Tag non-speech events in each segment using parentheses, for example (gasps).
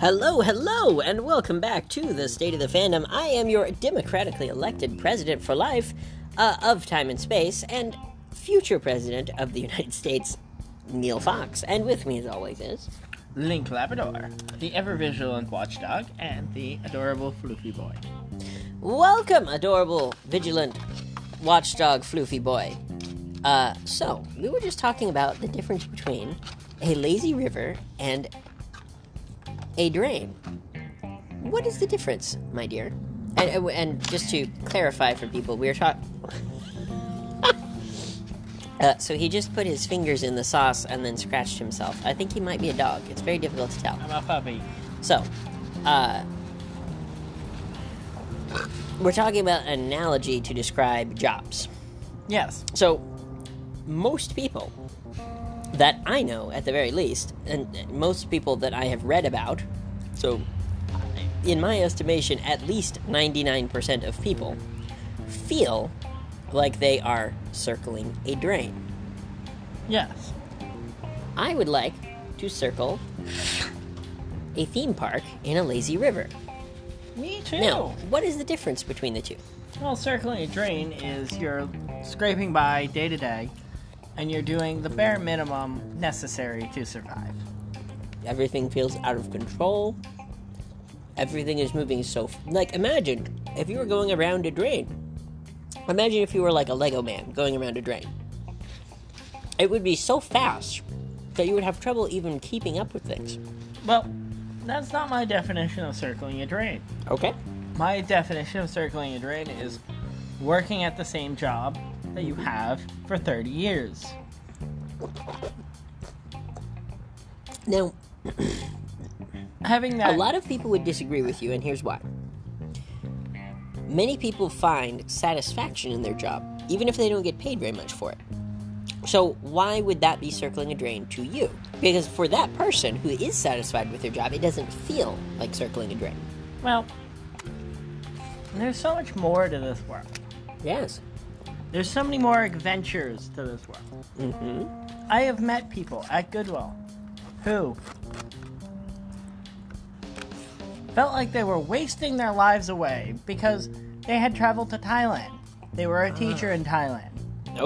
Hello, hello, and welcome back to the State of the Fandom. I am your democratically elected president for life uh, of time and space, and future president of the (laughs) United States, Neil Fox. And with me, as always, is. Link Labrador, the ever vigilant watchdog, and the adorable Floofy boy. Welcome, adorable, vigilant watchdog, floofy boy. Uh, so, we were just talking about the difference between a lazy river and a drain. What is the difference, my dear? And, and just to clarify for people, we were talking. (laughs) uh, so he just put his fingers in the sauce and then scratched himself. I think he might be a dog. It's very difficult to tell. I'm a puppy. So, uh, we're talking about an analogy to describe jobs. Yes. So, most people that I know, at the very least, and most people that I have read about, so in my estimation, at least 99% of people feel like they are circling a drain. Yes. I would like to circle a theme park in a lazy river. Me too. Now, what is the difference between the two? Well, circling a drain is you're scraping by day to day, and you're doing the bare minimum necessary to survive. Everything feels out of control. Everything is moving so. F- like, imagine if you were going around a drain. Imagine if you were like a Lego man going around a drain. It would be so fast that you would have trouble even keeping up with things. Well, that's not my definition of circling a drain. Okay. My definition of circling a drain is working at the same job that you have for 30 years. Now, Having that a lot of people would disagree with you, and here's why. Many people find satisfaction in their job, even if they don't get paid very much for it. So, why would that be circling a drain to you? Because for that person who is satisfied with their job, it doesn't feel like circling a drain. Well, there's so much more to this world. Yes. There's so many more adventures to this world. Mm-hmm. I have met people at Goodwill who felt like they were wasting their lives away because they had traveled to Thailand. They were a teacher in Thailand.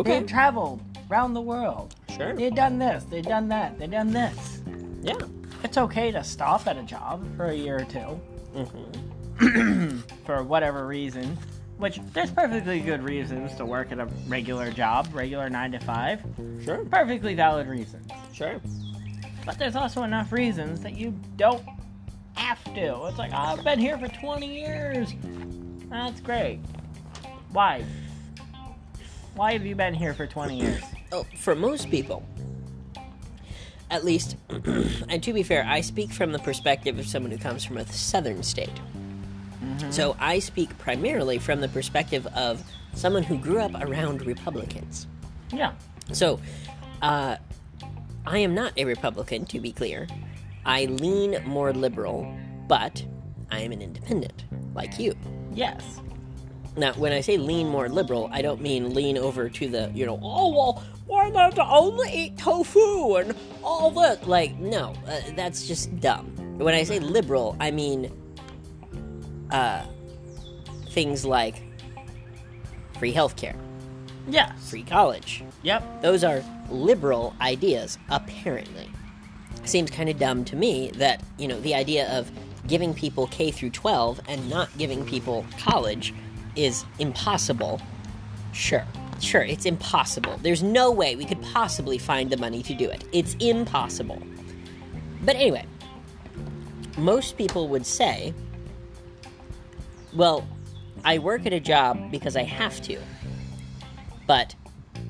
They had traveled around the world. Sure. They had done this, they'd done that, they'd done this. Yeah. It's okay to stop at a job for a year or two Mm-hmm. (clears throat) for whatever reason. Which there's perfectly good reasons to work at a regular job, regular nine to five. Sure. Perfectly valid reasons. Sure. But there's also enough reasons that you don't have to. It's like, oh, I've been here for 20 years. That's great. Why? Why have you been here for 20 years? Oh, for most people, at least, (clears throat) and to be fair, I speak from the perspective of someone who comes from a southern state. So I speak primarily from the perspective of someone who grew up around Republicans. Yeah. So, uh, I am not a Republican, to be clear. I lean more liberal, but I am an independent, like you. Yes. Now, when I say lean more liberal, I don't mean lean over to the, you know, oh, well, why not to only eat tofu and all that? Like, no, uh, that's just dumb. When I say liberal, I mean uh, things like free healthcare, Yes. free college. Yep. Those are liberal ideas, apparently. Seems kind of dumb to me that, you know, the idea of giving people K through 12 and not giving people college is impossible. Sure. Sure, it's impossible. There's no way we could possibly find the money to do it. It's impossible. But anyway, most people would say, well, I work at a job because I have to. But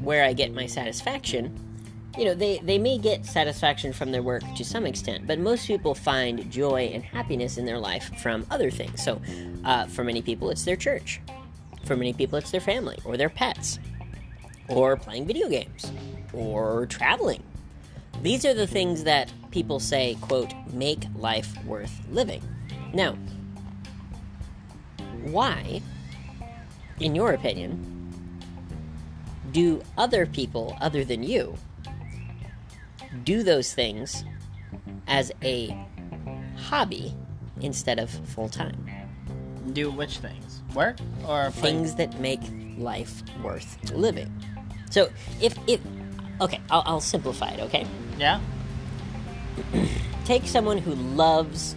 where I get my satisfaction, you know, they, they may get satisfaction from their work to some extent, but most people find joy and happiness in their life from other things. So, uh, for many people, it's their church. For many people, it's their family or their pets, or playing video games, or traveling. These are the things that people say, quote, make life worth living. Now, why, in your opinion, do other people other than you do those things as a hobby instead of full time. Do which things? Work or play? Things that make life worth living. So if if okay, I'll, I'll simplify it. Okay, Yeah. take someone who loves,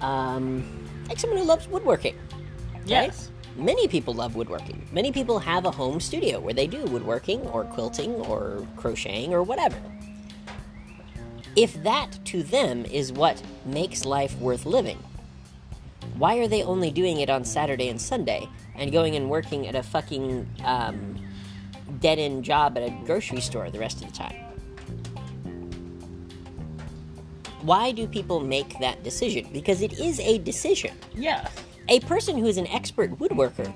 um, take someone who loves woodworking. Yes. Many people love woodworking. Many people have a home studio where they do woodworking or quilting or crocheting or whatever. If that to them is what makes life worth living, why are they only doing it on Saturday and Sunday and going and working at a fucking um, dead end job at a grocery store the rest of the time? Why do people make that decision? Because it is a decision Yes. A person who is an expert woodworker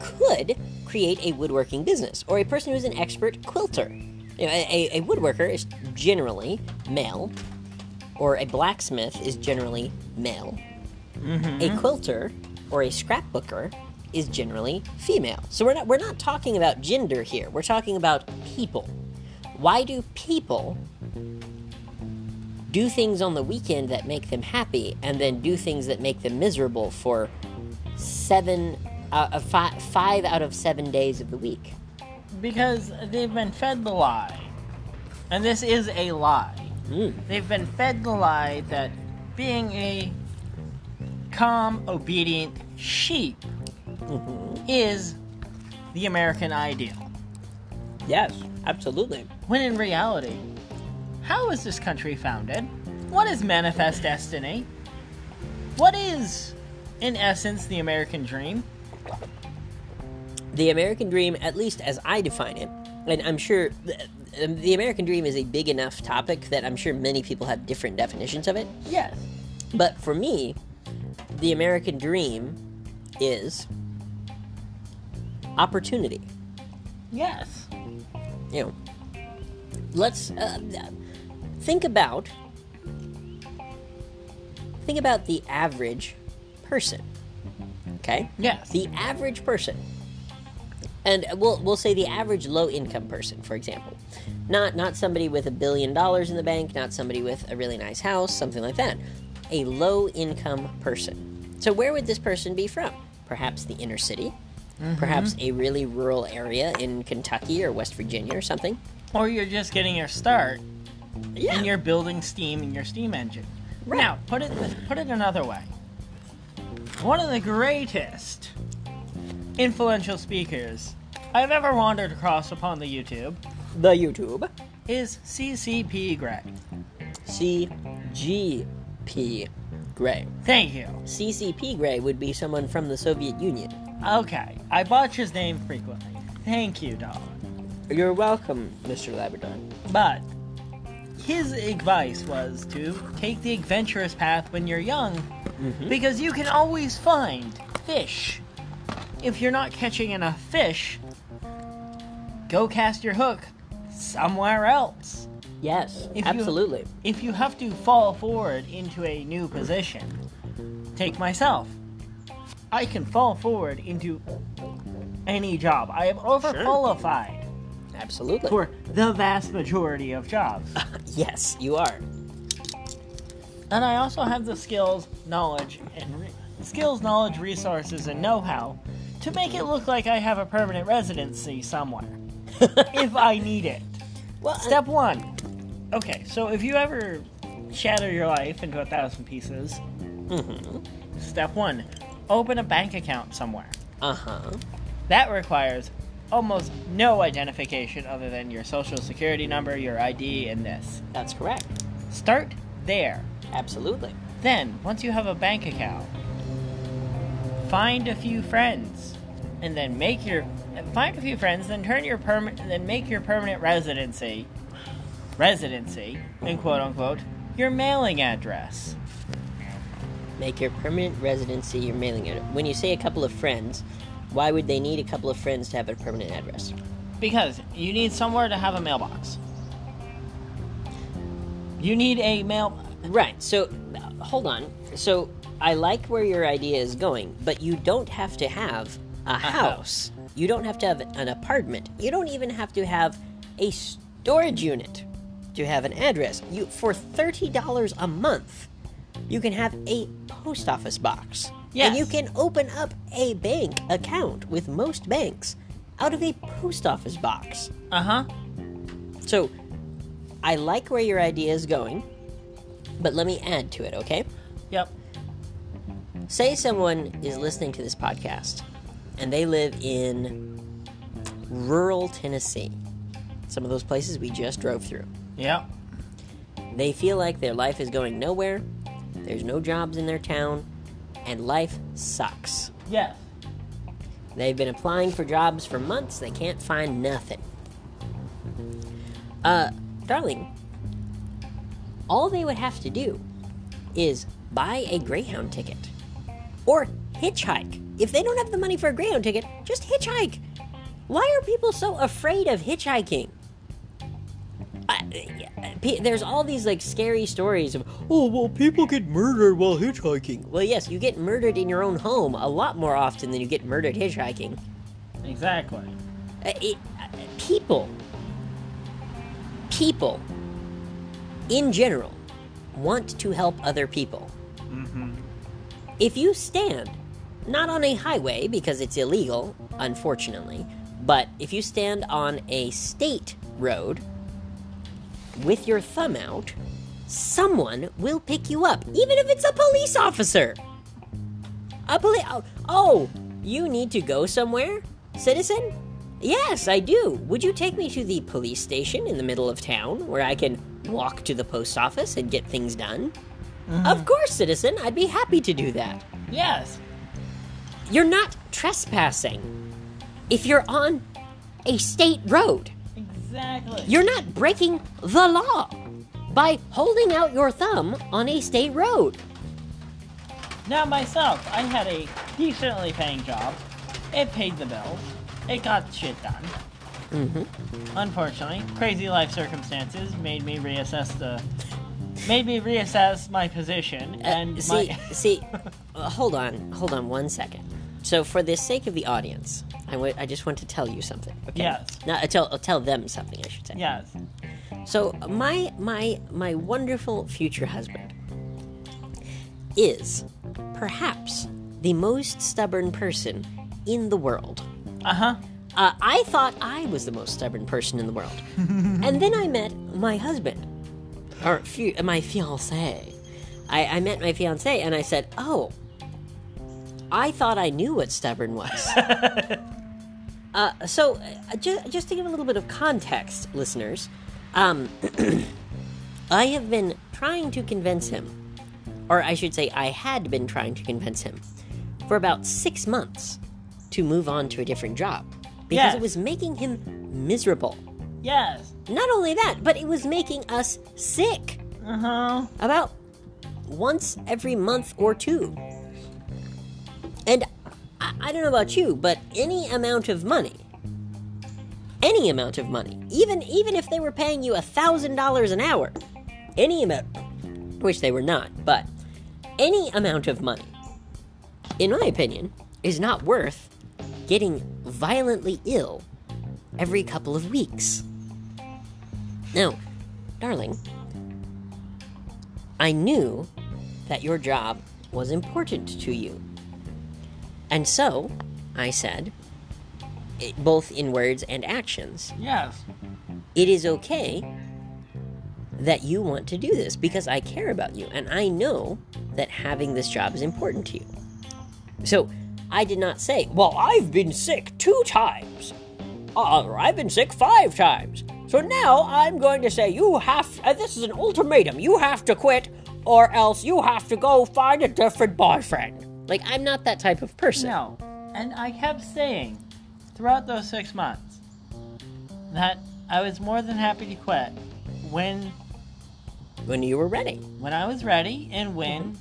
could create a woodworking business, or a person who is an expert quilter. You know, a, a woodworker is generally male, or a blacksmith is generally male. Mm-hmm. A quilter or a scrapbooker is generally female. So we're not we're not talking about gender here. We're talking about people. Why do people do things on the weekend that make them happy and then do things that make them miserable for seven uh, uh, five, five out of seven days of the week Because they've been fed the lie. And this is a lie. Mm. They've been fed the lie that being a calm, obedient sheep is the American ideal. yes absolutely When in reality, how is this country founded? What is manifest destiny? What is, in essence, the American dream? the american dream at least as i define it and i'm sure um, the american dream is a big enough topic that i'm sure many people have different definitions of it Yes. but for me the american dream is opportunity Yes. you know, let's uh, think about think about the average person. Okay, Yes. the average person, and uh, we'll we'll say the average low income person, for example, not not somebody with a billion dollars in the bank, not somebody with a really nice house, something like that. A low income person. So where would this person be from? Perhaps the inner city. Mm-hmm. Perhaps a really rural area in Kentucky or West Virginia or something. Or you're just getting your start Yeah. and you're building steam in your steam engine. Right. Now, put it put it another way. One of the greatest influential speakers I've ever wandered across upon the YouTube the YouTube. is CCP Grey. CGP Grey. Thank you. CCP Gray would be someone from the Soviet Union. Okay, I botch his name frequently. Thank you, dog. You're welcome, Mr. Labrador. But his advice was to take the adventurous path when you're young mm-hmm. because you can always find fish. If you're not catching enough fish, go cast your hook somewhere else. Yes, If you- absolutely. If you have to fall forward into a new position, take myself. I can fall forward into any job. I am overqualified Absolutely. for the vast majority of jobs. (laughs) yes, you are. And I also have the skills, knowledge, and re- skills, knowledge, resources, and know-how to make it look like I have a permanent residency somewhere (laughs) if I need it. Well, Step one. Okay, so if you ever shatter your life into a thousand pieces, mm-hmm. step one, open a bank account somewhere. uh huh. That requires almost no identification other than your social security number, your ID, and this. That's correct. Start there. Absolutely. Then, once you have a bank account, find a few friends, and then make your find a few friends. Then turn your permanent, then make your permanent residency, residency, in quote unquote, your mailing address. Make your permanent residency your mailing address. When you say a couple of friends, why would they need a couple of friends to have a permanent address? Because you need somewhere to have a mailbox. You need a mail. Right. So, hold on. So, I like where your idea is going, but you don't have to have a, house. You don't have to have an apartment. You don't even have to have a storage unit. to have an address. You for thirty dollars a month, you can have a post office box. Yes. And you can open up a bank account with most banks out of a post office box. Uh huh. So, I like where your idea is going, but let me add to it, okay? Yep. Say someone is listening to this podcast and they live in rural Tennessee, some of those places we just drove through. Yep. They feel like their life is going nowhere, there's no jobs in their town, and life sucks. Yes. They've been applying for jobs for months, they can't find nothing. Uh, darling, all they would have to do is buy a Greyhound ticket or hitchhike. If they don't have the money for a Greyhound ticket, just hitchhike. Why are people so afraid of hitchhiking? I- there's all these like scary stories of oh well people get murdered while hitchhiking well yes you get murdered in your own home a lot more often than you get murdered hitchhiking Exactly. uh, it, uh, people people in general want to help other people Mm-hmm. if you stand not on a highway because it's illegal unfortunately but if you stand on a state road with your thumb out someone will pick you up even if it's a police officer. A police oh, oh you need to go somewhere citizen? Yes i do. Would you take me to the police station in the middle of town where i can walk to the post office and get things done? Mm-hmm. Of course citizen. I'd be happy to do that. Yes. you're not trespassing. If you're on a state road. Exactly. You're not breaking the law by holding out your thumb on a state road. Now myself, I had a decently paying job. It paid the bills. It got shit done. Mm-hmm. Unfortunately, crazy life circumstances made me reassess the made me reassess my position and Uh, see, my see, (laughs) uh, hold on, hold on one second. So, for the sake of the audience, I wa- I just want to tell you something. Okay? Yes. No, uh, tell uh, tell them something. I should say. yes. So my my my wonderful future husband is perhaps the most stubborn person in the world. Uh-huh. Uh, I thought I was the most stubborn person in the world, (laughs) and then I met my husband, or fu- my fiance. I, I met my fiance, and I said, "Oh, I thought I knew what stubborn was." (laughs) Uh, so, uh, ju- just to give a little bit of context, listeners, um, (clears throat) I have been trying to convince him, or I should say, I had been trying to convince him for about six months to move on to a different job because Yes. it was making him miserable. Yes. Not only that, but it was making us sick Uh-huh. about once every month or two. I don't know about you, but any amount of money, any amount of money, even even if they were paying you a thousand dollars an hour, any amount, which they were not, but any amount of money, in my opinion, is not worth getting violently ill every couple of weeks. Now, darling, I knew that your job was important to you. And so, I said, both in words and actions, Yes. it is okay that you want to do this because I care about you and I know that having this job is important to you. So, I did not say, Well, I've been sick two times. Uh, or I've been sick five times. So now I'm going to say, You have, uh, this is an ultimatum. You have to quit or else you have to go find a different boyfriend. Like, I'm not that type of person. No. And I kept saying throughout those six months that I was more than happy to quit when When you were ready. when I was ready and when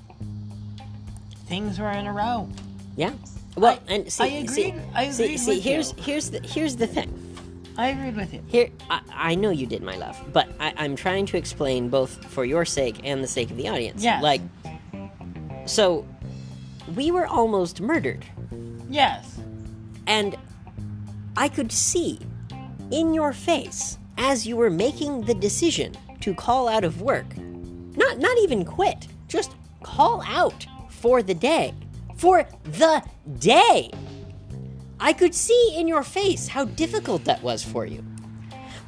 things were in a row. Yeah. Well, I- and see, I agreed- see, I see, agreed see, with here's you. here's the here's the thing. I agreed with you. Here, I, I know you did, my love, but I, I'm trying to explain both for your sake and the sake of the audience. Yes. Like, so we were almost murdered, Yes. and I could see in your face as you were making the decision to call out of work. Not not even quit. Just call out for the day. For the day. I could see in your face how difficult that was for you.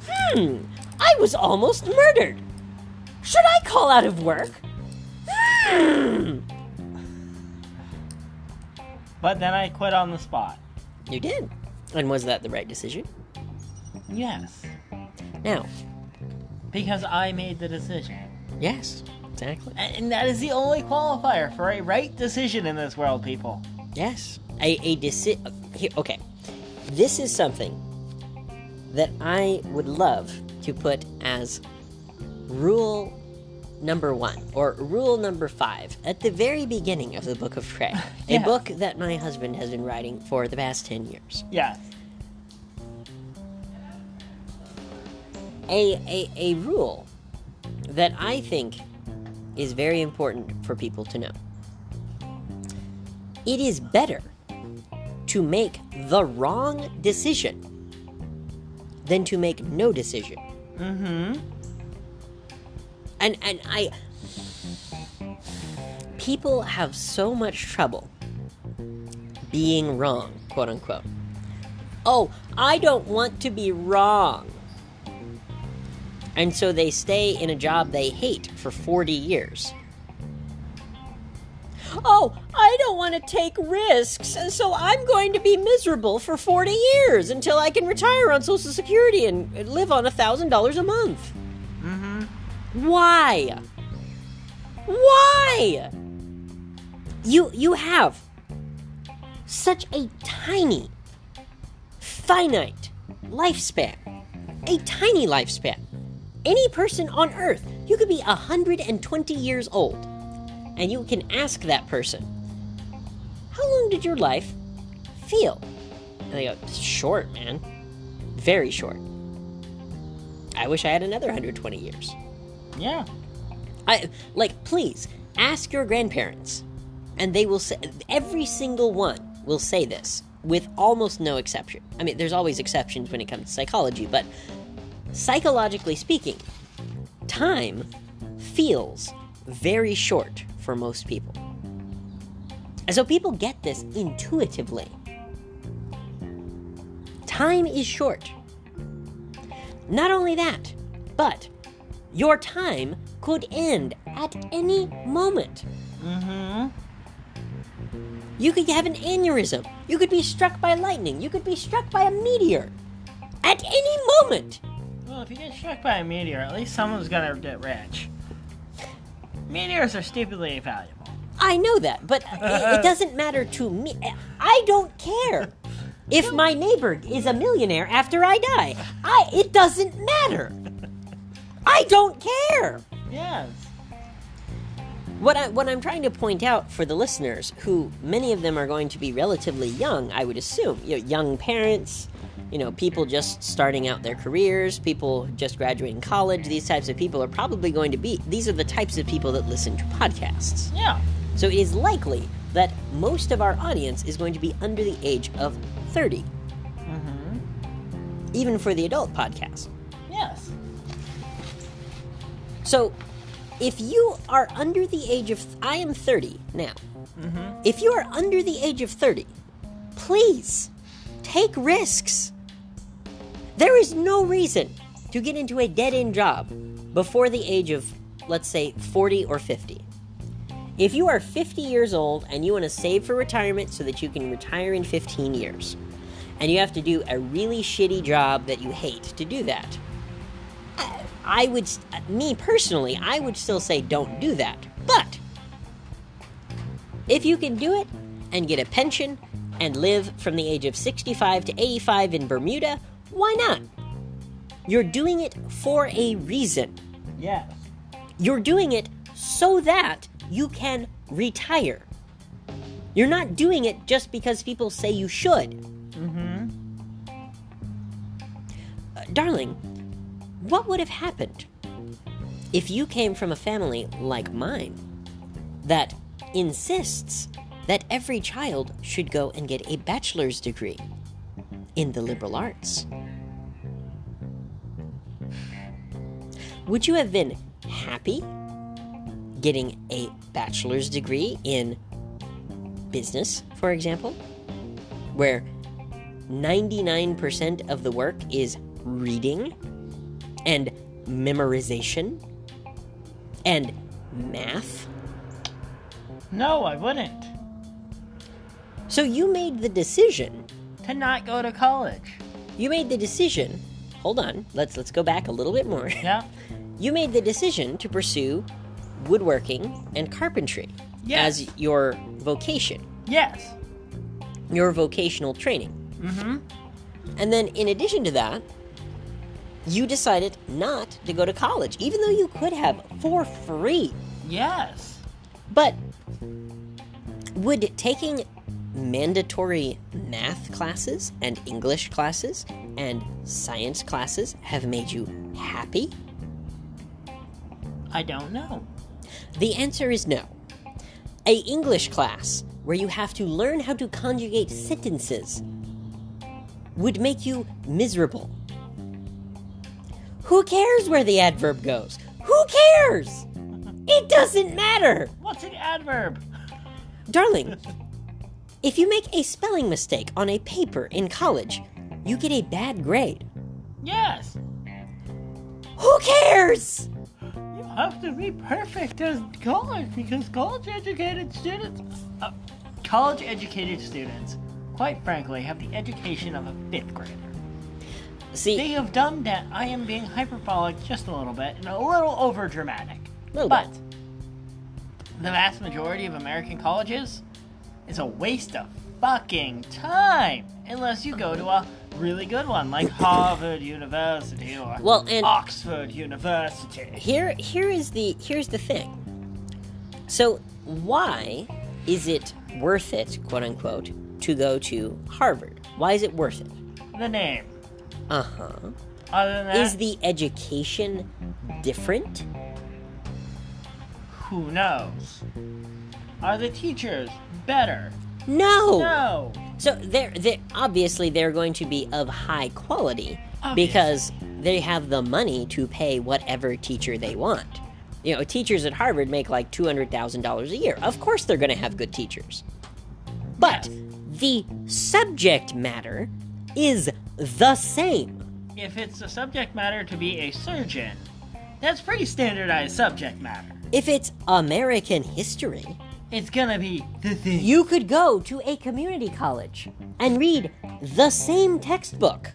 Hmm, I was almost murdered. Should I call out of work? Hmm. But then I quit on the spot. You did. And was that the right decision? Yes. Now, Because I made the decision. yes, exactly. And that is the only qualifier for a right decision in this world, people. Yes. A, a deci- here, okay. This is something that I would love to put as rule number one or rule number five at the very beginning of the Book of Trey, (laughs) a book that my husband has been writing for the past 10 years. Yes. A, a, a rule that I think is very important for people to know. It is better to make the wrong decision than to make no decision. Mm-hmm. And and I people have so much trouble being wrong, quote unquote. Oh, I don't want to be wrong. And so they stay in a job they hate for 40 years. Oh, I don't want to take risks, so I'm going to be miserable for 40 years until I can retire on Social Security and live on $1,000 a month. Why? Why? You you have such a tiny finite lifespan. A tiny lifespan. Any person on earth, you could be 120 years old and you can ask that person, "How long did your life feel?" And they go, "Short, man. Very short." I wish I had another 120 years. Yeah. I like please ask your grandparents and they will say every single one will say this with almost no exception. I mean there's always exceptions when it comes to psychology, but psychologically speaking, time feels very short for most people. And so people get this intuitively. Time is short. Not only that, but your time could end at any moment. Mm-hmm. You could have an aneurysm. You could be struck by lightning. You could be struck by a meteor. At any moment. Well, if you get struck by a meteor, at least someone's gonna get rich. Meteors are stupidly valuable. I know that, but (laughs) it, it doesn't matter to me. I don't care. If my neighbor is a millionaire after I die, I it doesn't matter. I don't care. Yes. What I what I'm trying to point out for the listeners, who many of them are going to be relatively young, I would assume, you know, young parents, you know, people just starting out their careers, people just graduating college, these types of people are probably going to be these are the types of people that listen to podcasts. Yeah. So it is likely that most of our audience is going to be under the age of 30, Mm-hmm. even for the adult podcast. So if you are under the age of I am 30 now. Mm-hmm. If you are under the age of 30, please take risks. There is no reason to get into a dead end job before the age of, let's say, 40 or 50. If you are 50 years old and you want to save for retirement so that you can retire in 15 years, and you have to do a really shitty job that you hate to do that, I- would, me personally, I would still say don't do that. But if you can do it and get a pension and live from the age of 65 to 85 in Bermuda, why not? You're doing it for a reason. Yes. You're doing it so that you can retire. You're not doing it just because people say you should. Mm-hmm. Uh, darling, what would have happened if you came from a family like mine that insists that every child should go and get a bachelor's degree in the liberal arts? would you have been happy getting a bachelor's degree in business, for example, where 99% of the work is reading and memorization and math? No, I wouldn't. So you made the decision. To not go to college. You made the decision. Hold on. Let's let's go back a little bit more. (laughs) Yeah? You made the decision to pursue woodworking and carpentry Yes. as your vocation, Yes. your vocational training. Mm-hmm. And then in addition to that, you decided not to go to college even though you could have for free. Yes. But would taking mandatory math classes and English classes and science classes have made you happy? I don't know. The answer is no. A English class where you have to learn how to conjugate sentences would make you miserable. Who cares where the adverb goes? Who cares? It doesn't matter. What's an adverb? Darling, if you make a spelling mistake on a paper in college, you get a bad grade. Yes. Who cares? You have to be perfect as college because college educated students, uh, college educated students, quite frankly, have the education of a fifth grader. See, They have dumbed down. I am being hyperbolic just a little bit and a little over dramatic. Little but bit. the vast majority of American colleges is a waste of fucking time unless you go to a really good one like Harvard University or Well, and- Oxford University. here here is the here's the thing. So why is it worth it, quote unquote, to go to Harvard? Why is it worth it? The name. Uh-huh. Other than that, Is the education different? who knows? Are the teachers better? No. No. So they're, they obviously they're going to be of high quality Obviously. because they have the money to pay whatever teacher they want. You know, teachers at Harvard make like two hundred thousand dollars a year. Of course, they're going to have good teachers, but the subject matter is the same. If it's a subject matter to be a surgeon, that's pretty standardized subject matter. If it's American history, It's gonna be the thing. you could go to a community college and read the same textbook,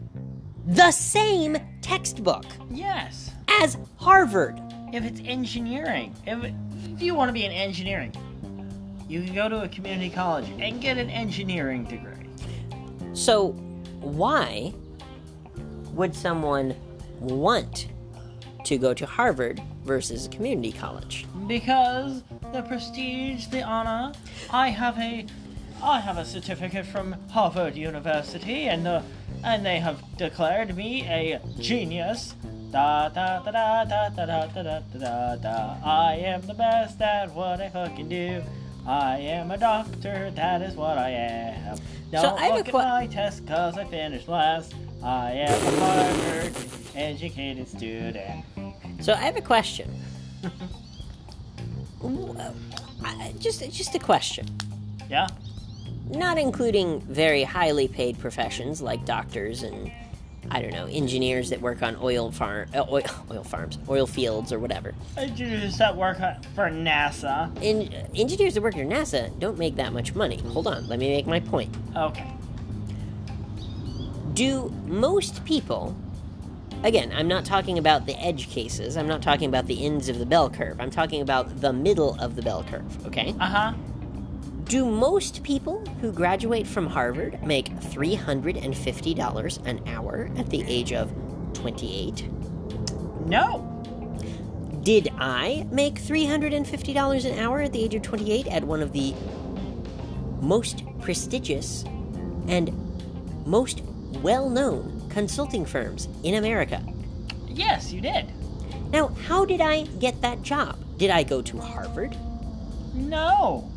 the same textbook yes. as Harvard. If it's engineering, if, if you want to be in engineering, you can go to a community college and get an engineering degree. So, why would someone want to go to Harvard versus a community college? Because the prestige, the honor, I have a I have a certificate from Harvard University and uh, and they have declared me a genius. Da da da da da da da da da da. I am the best at what I fucking do. I am a doctor, that is what I am. Don't I have a look at my test cause I finished last. I am a Harvard educated student. So, I have a question. Uh, I- just, just a question. Yeah? Not including very highly paid professions like doctors and I don't know engineers that work on oil farm, uh, oil, (laughs) oil farms, oil fields, or whatever. Engineers that work for NASA. In, engineers that work for NASA don't make that much money. Hold on, let me make my point. Okay. do most people again i'm not talking about the edge cases i'm not talking about the ends of the bell curve i'm talking about the middle of the bell curve okay Uh huh. Do most people who graduate from harvard make $350 an hour at the age of 28 No. did i make $350 an hour at the age of 28 at one of the most prestigious and most well-known consulting firms in america Yes, you did. Now, how did I get that job? Did I go to Harvard? No.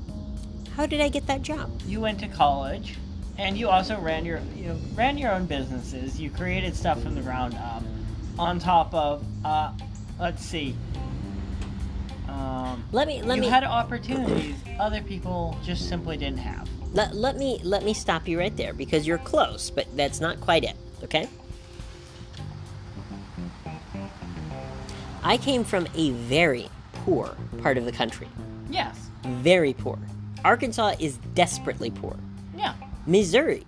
How did I get that job? You went to college, and you also ran your you know, ran your own businesses. You created stuff from the ground up, on top of uh, let's see. Um, Let me let you me had opportunities other people just simply didn't have. let, let me let me stop you right there because you're close, but that's not quite it. Okay. I came from a very poor part of the country. Yes. Very poor. Arkansas is desperately poor. Yeah. Missouri,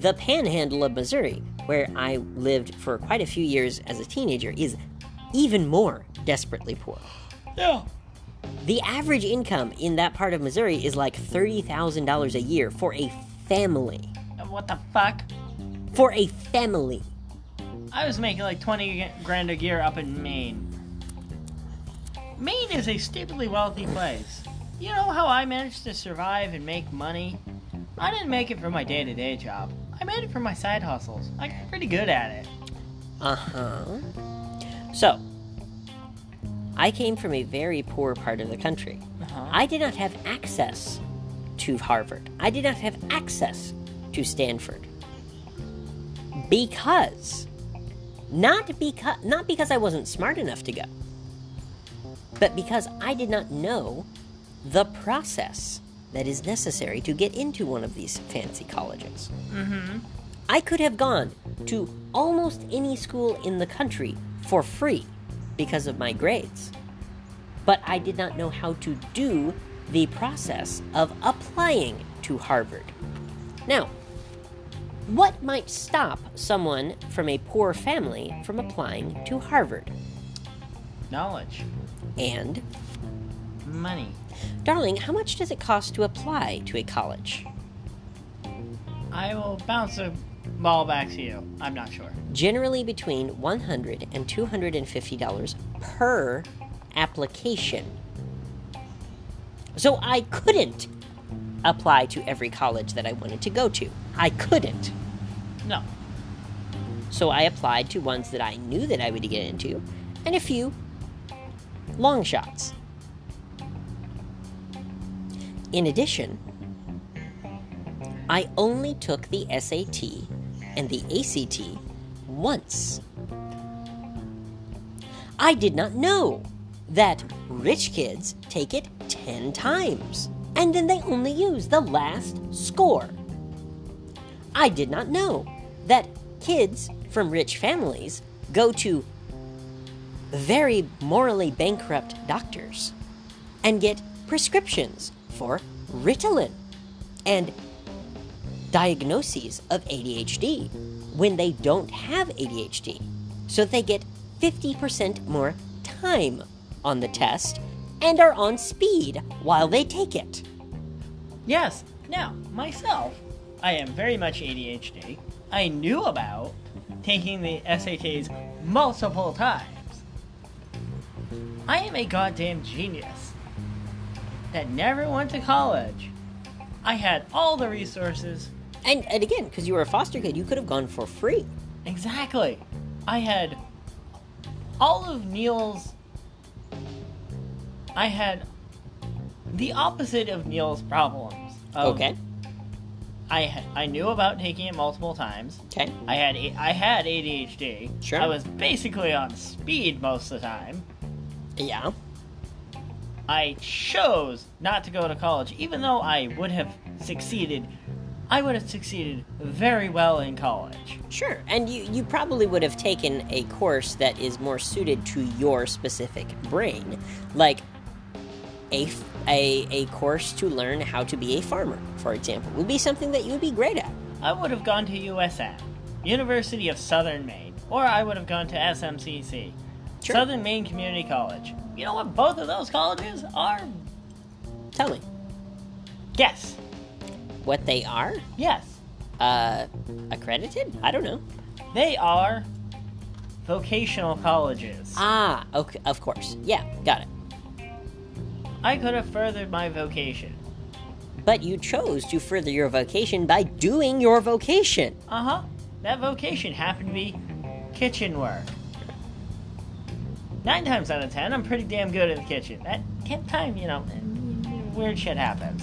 the panhandle of Missouri, where I lived for quite a few years as a teenager, is even more desperately poor. (gasps) Yeah. The average income in that part of Missouri is like $30,000 a year for a family. What the fuck? For a family. I was making like 20 grand a year up in Maine. Maine is a stupidly wealthy place. You know how I managed to survive and make money? I didn't make it for my day to day job. I made it for my side hustles. I got pretty good at it. Uh huh. So, I came from a very poor part of the country. Uh-huh. I did not have access to Harvard. I did not have access to Stanford. Because not because not because I wasn't smart enough to go. But because I did not know the process that is necessary to get into one of these fancy colleges. Mm-hmm. I could have gone to almost any school in the country for free because of my grades. But I did not know how to do the process of applying to Harvard. Now, what might stop someone from a poor family from applying to Harvard? Knowledge. And, Money. Darling, how much does it cost to apply to a college? I will bounce a ball back to you. I'm not sure. generally between $100 and $250 per application. So I couldn't apply to every college that I wanted to go to. I couldn't. No. So I applied to ones that I knew that I would get into and a few long shots. In addition, I only took the SAT and the ACT once. I did not know that rich kids take it 10 times and then they only use the last score. I did not know that kids from rich families go to very morally bankrupt doctors and get prescriptions for Ritalin and diagnoses of ADHD when they don't have ADHD. So they get 50% more time on the test and are on speed while they take it. Yes. Now, myself, I am very much ADHD. I knew about taking the SATs multiple times. I am a goddamn genius that never went to college. I had all the resources. And, and again, because you were a foster kid, you could have gone for free. Exactly. I had all of Neil's. I had the opposite of Neil's problems. of Okay. I I knew about taking it multiple times. Okay. I had I had ADHD. Sure. I was basically on speed most of the time. Yeah. I chose not to go to college, even though I would have succeeded. I would have succeeded very well in college. Sure. And you, you probably would have taken a course that is more suited to your specific brain. Like a, a, a course to learn how to be a farmer, for example, would be something that you would be great at. I would have gone to USM, University of Southern Maine, or I would have gone to SMCC, Sure. Southern Maine Community College. You know what both of those colleges are? Tell me Yes. what they are? Yes. Uh, accredited? I don't know. They are vocational colleges. Ah, okay, of course. Yeah, got it. I could have furthered my vocation. But you chose to further your vocation by doing your vocation. Uh huh. That vocation happened to be kitchen work. Nine times out of ten, I'm pretty damn good in the kitchen. That tenth time, you know, weird shit happens.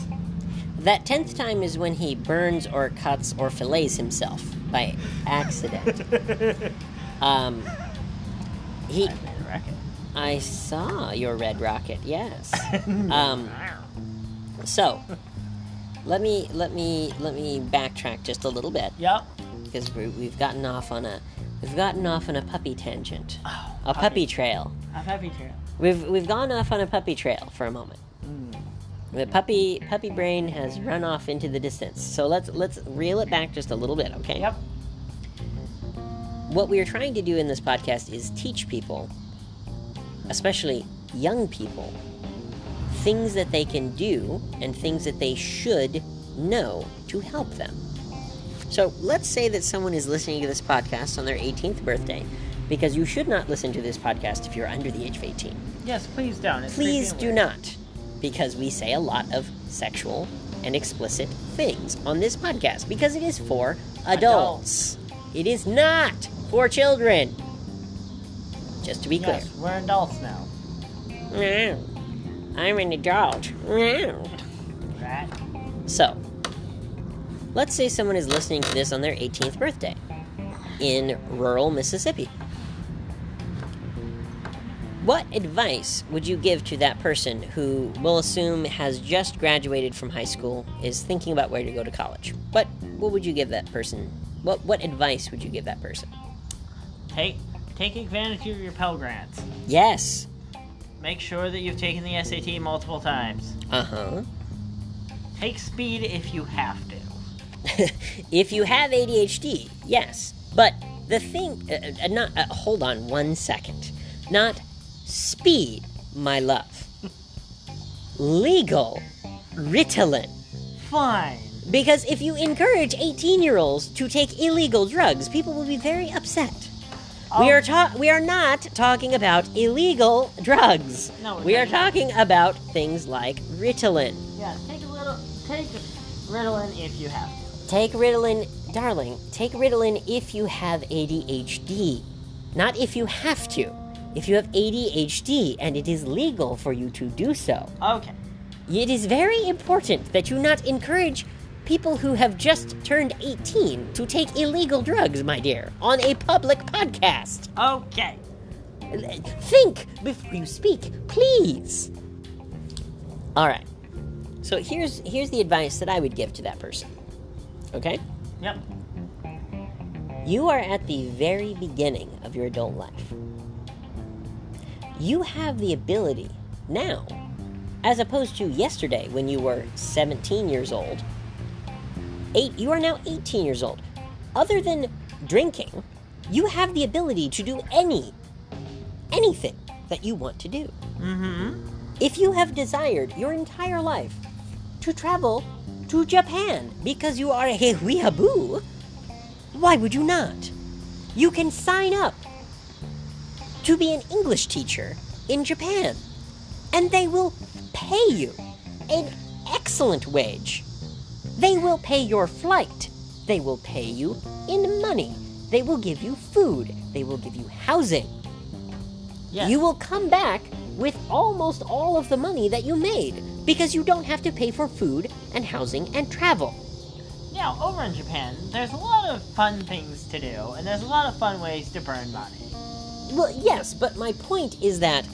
That tenth time is when he burns or cuts or fillets himself by accident. (laughs) um, he I saw your red rocket. Yes. (laughs) um, so let me let me let me backtrack just a little bit Yep. Because we, we've gotten off on a we've gotten off on a puppy tangent, Oh, a puppy trail. A puppy trail. We've we've gone off on a puppy trail for a moment. Mm. The puppy puppy brain has run off into the distance. So let's let's reel it back just a little bit, okay? Yep. What we are trying to do in this podcast is teach people, especially young people, things that they can do and things that they should know to help them. So let's say that someone is listening to this podcast on their 18th birthday, because you should not listen to this podcast if you're under the age of 18. Yes, please don't. It's Please do not, because we say a lot of sexual and explicit things on this podcast, because it is for adults. It is not for children. Just to be clear. Yes, we're adults now. I'm an adult. Right? So, let's say someone is listening to this on their 18th birthday in rural Mississippi. What advice would you give to that person who we'll assume has just graduated from high school, is thinking about where to go to college? What what would you give that person? What what advice would you give that person? Take take advantage of your Pell Grants. Yes. Make sure that you've taken the SAT multiple times. Uh-huh. Take speed if you have to. (laughs) if you have ADHD, yes. But the thing, uh, uh, not uh, hold on one second. Not speed, my love. Legal Ritalin. Fine. Because if you encourage 18-year-olds to take illegal drugs, people will be very upset. We Oh. are ta- we are not talking about illegal drugs. No, we're we are talking about things like Ritalin. Yeah, take a little take Ritalin if you have to. Take Ritalin, darling. Take Ritalin if you have ADHD, not if you have to. If you have ADHD and it is legal for you to do so, Okay. it is very important that you not encourage people who have just turned 18 to take illegal drugs, my dear, on a public podcast. Okay. Think before you speak, please. All right. So here's here's the advice that I would give to that person. Okay? Yep. You are at the very beginning of your adult life. You have the ability now, as opposed to yesterday when you were 17 years old. Eight, you are now 18 years old. Other than drinking, you have the ability to do any, anything that you want to do. Mm-hmm. If you have desired your entire life to travel to Japan because you are a weeaboo, why would you not? You can sign up to be an English teacher in Japan, and they will pay you an excellent wage. They will pay your flight. They will pay you in money. They will give you food. They will give you housing. Yes. You will come back with almost all of the money that you made because you don't have to pay for food and housing and travel. Now, over in Japan, there's a lot of fun things to do, and there's a lot of fun ways to burn money. Well, yes, but my point is that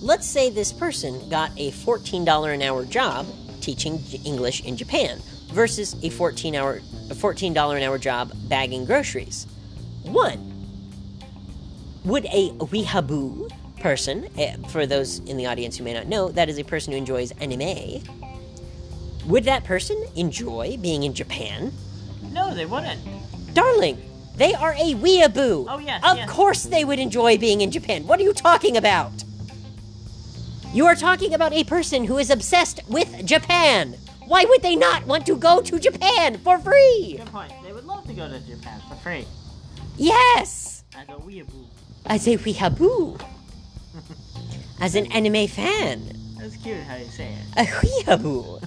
let's say this person got a $14 an hour job teaching English in Japan versus a 14 hour a $14 an hour job bagging groceries. One, would a weehaboo person, eh, for those in the audience who may not know, that is a person who enjoys anime, would that person enjoy being in Japan? No, they wouldn't. Darling, they are a weeaboo. Oh, yes, Of yes. course they would enjoy being in Japan. What are you talking about? You are talking about a person who is obsessed with Japan. Why would they not want to go to Japan for free? Good point. They would love to go to Japan for free. Yes, As a weeaboo. as a weeaboo. As an anime fan, That's cute how you say it. a weeaboo.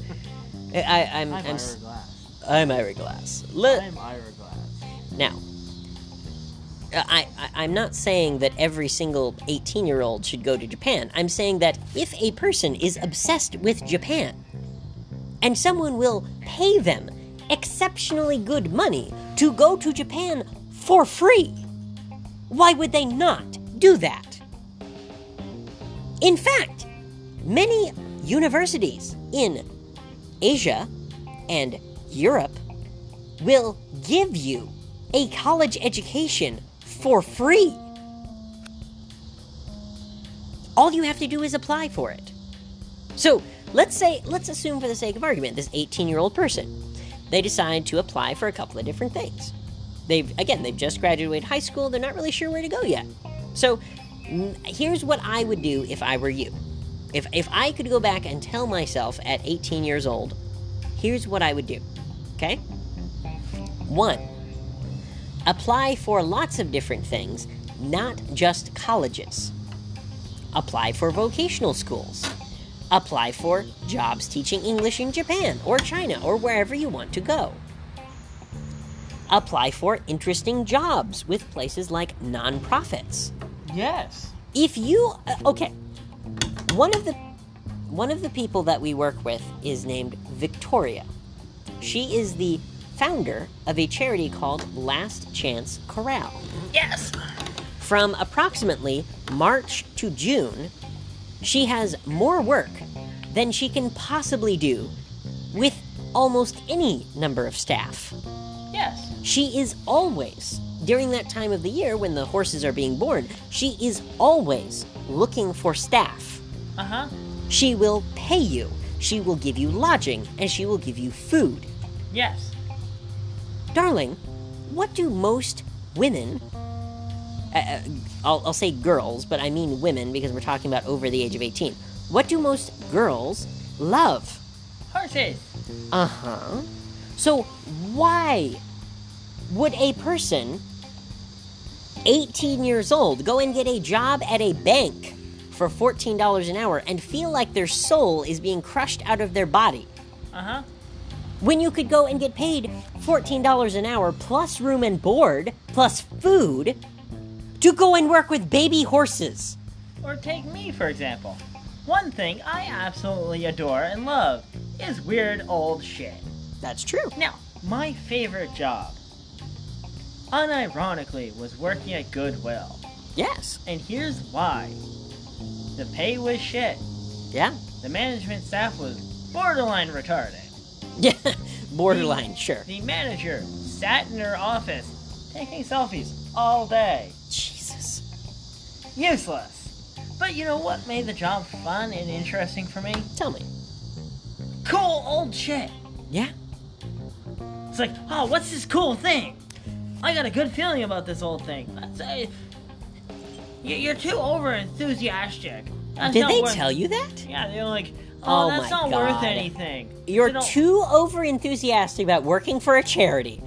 I, I, I'm, I'm, I'm, Ira Glass. I'm Ira Glass. Le- I'm Ira Glass. Now, uh, I, I, I'm not saying that every single 18 year old should go to Japan. I'm saying that if a person is obsessed with Japan and someone will pay them exceptionally good money to go to Japan for free, why would they not do that? In fact, many universities in Asia and Europe will give you a college education for free. All you have to do is apply for it. So, let's say, let's assume for the sake of argument, this 18 year old person, they decide to apply for a couple of different things. They've, again, they've just graduated high school, they're not really sure where to go yet. So, here's what I would do if I were you. If, if I could go back and tell myself at 18 years old, here's what I would do. Okay? One, apply for lots of different things, not just colleges. Apply for vocational schools. Apply for jobs teaching English in Japan or China or wherever you want to go. Apply for interesting jobs with places like nonprofits. Yes. If you uh, okay, one of the one of the people that we work with is named Victoria. She is the founder of a charity called Last Chance Corral. Yes. From approximately March to June, she has more work than she can possibly do with almost any number of staff. Yes. She is always, during that time of the year when the horses are being born, she is always looking for staff. Uh huh. She will pay you, she will give you lodging, and she will give you food. Yes. Darling, what do most women, uh, uh, I'll, I'll say girls, but I mean women because we're talking about over the age of 18, what do most girls love? Horses. Uh huh. So, why would a person 18 years old go and get a job at a bank for $14 an hour and feel like their soul is being crushed out of their body Uh huh. when you could go and get paid $14 an hour plus room and board plus food to go and work with baby horses? Or take me, for example. One thing I absolutely adore and love is weird old shit. That's true. Now, my favorite job, unironically, was working at Goodwill. Yes. And here's why the pay was shit, Yeah. the management staff was borderline retarded. Yeah. (laughs) Borderline, sure. The manager sat in her office taking selfies all day. Jesus. Useless. But you know what made the job fun and interesting for me? Tell me. Cool old shit. Yeah. It's like, oh, what's this cool thing? I got a good feeling about this old thing. That's, you're too over enthusiastic. That's Did they worth- tell you that? Yeah, they're like, oh, Oh that's not worth anything. You're don't- too over enthusiastic about working for a charity.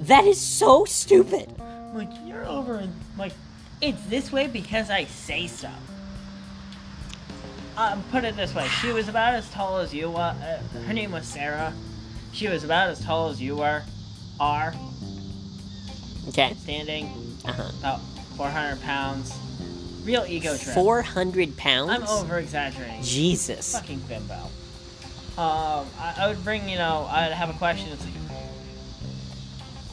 That is so stupid. Like, you're over like, it's this way because I say so. Um, put it this way: she was about as tall as you were. Uh, her name was Sarah. She was about as tall as you were, are Okay. standing, Uh-huh. about 400 pounds. Real ego trip. 400 pounds? I'm over exaggerating. Jesus. Fucking bimbo. Um, I, I would bring, you know, I'd have a question. It's like,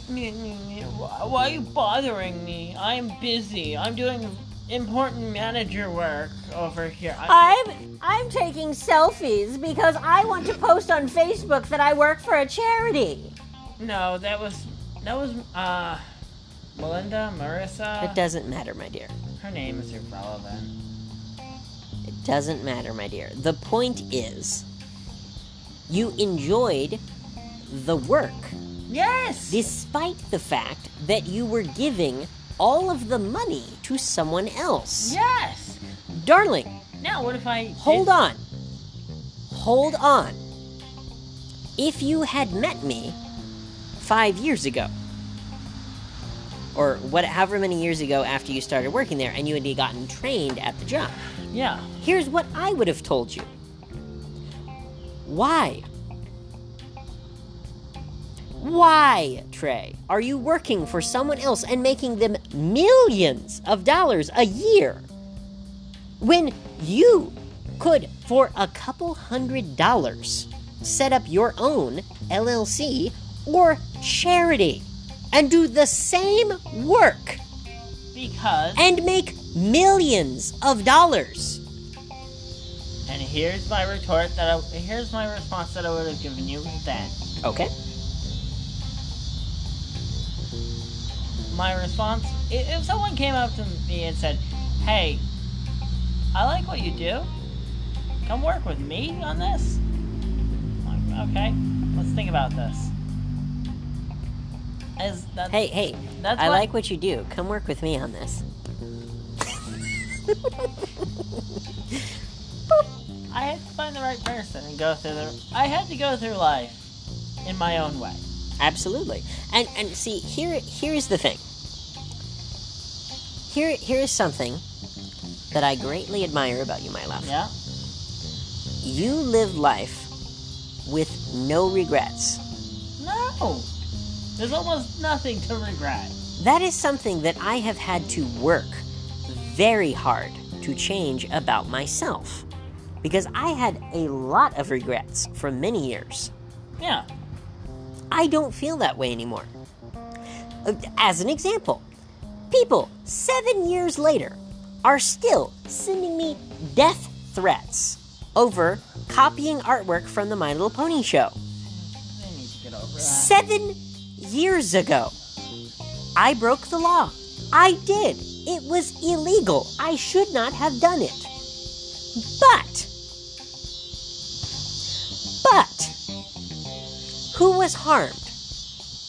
"Me- me- me, why why are you bothering me? I'm busy. I'm doing important manager work over here. I, I'm I'm taking selfies because I want to post on Facebook that I work for a charity. no, that was that was uh, Melinda, Marissa. It doesn't matter, my dear. Her name is irrelevant. It doesn't matter, my dear. The point is you enjoyed the work Yes. despite the fact that you were giving all of the money to someone else. Yes. Darling, Now, what if I Hold did- on. Hold on. If you had met me five years ago, or what, however many years ago after you started working there, and you had gotten trained at the job, Yeah. here's what I would have told you. Why? Why, Trey, are you working for someone else and making them millions of dollars a year when you could, for a couple hundred dollars, set up your own LLC or charity and do the same work Because and make millions of dollars? And here's my retort that I, here's my response that I would have given you then. Okay. My response, if someone came up to me and said, "Hey, I like what you do. Come work with me on this." Like, okay, let's think about this. As that's, Hey, hey, that's I what- like what you do. Come work with me on this. (laughs) I had to find the right person and go through the. I had to go through life in my own way. Absolutely. And and see, here here's the thing. Here here is something that I greatly admire about you, my love. Yeah. You live life with no regrets. No. There's almost nothing to regret. That is something that I have had to work very hard to change about myself. Because I had a lot of regrets for many years. Yeah. I don't feel that way anymore. Uh, As an example, people seven years later are still sending me death threats over copying artwork from the My Little Pony show. They need to get over that. Seven years ago, I broke the law. I did. It was illegal. I should not have done it. But, but, who was harmed?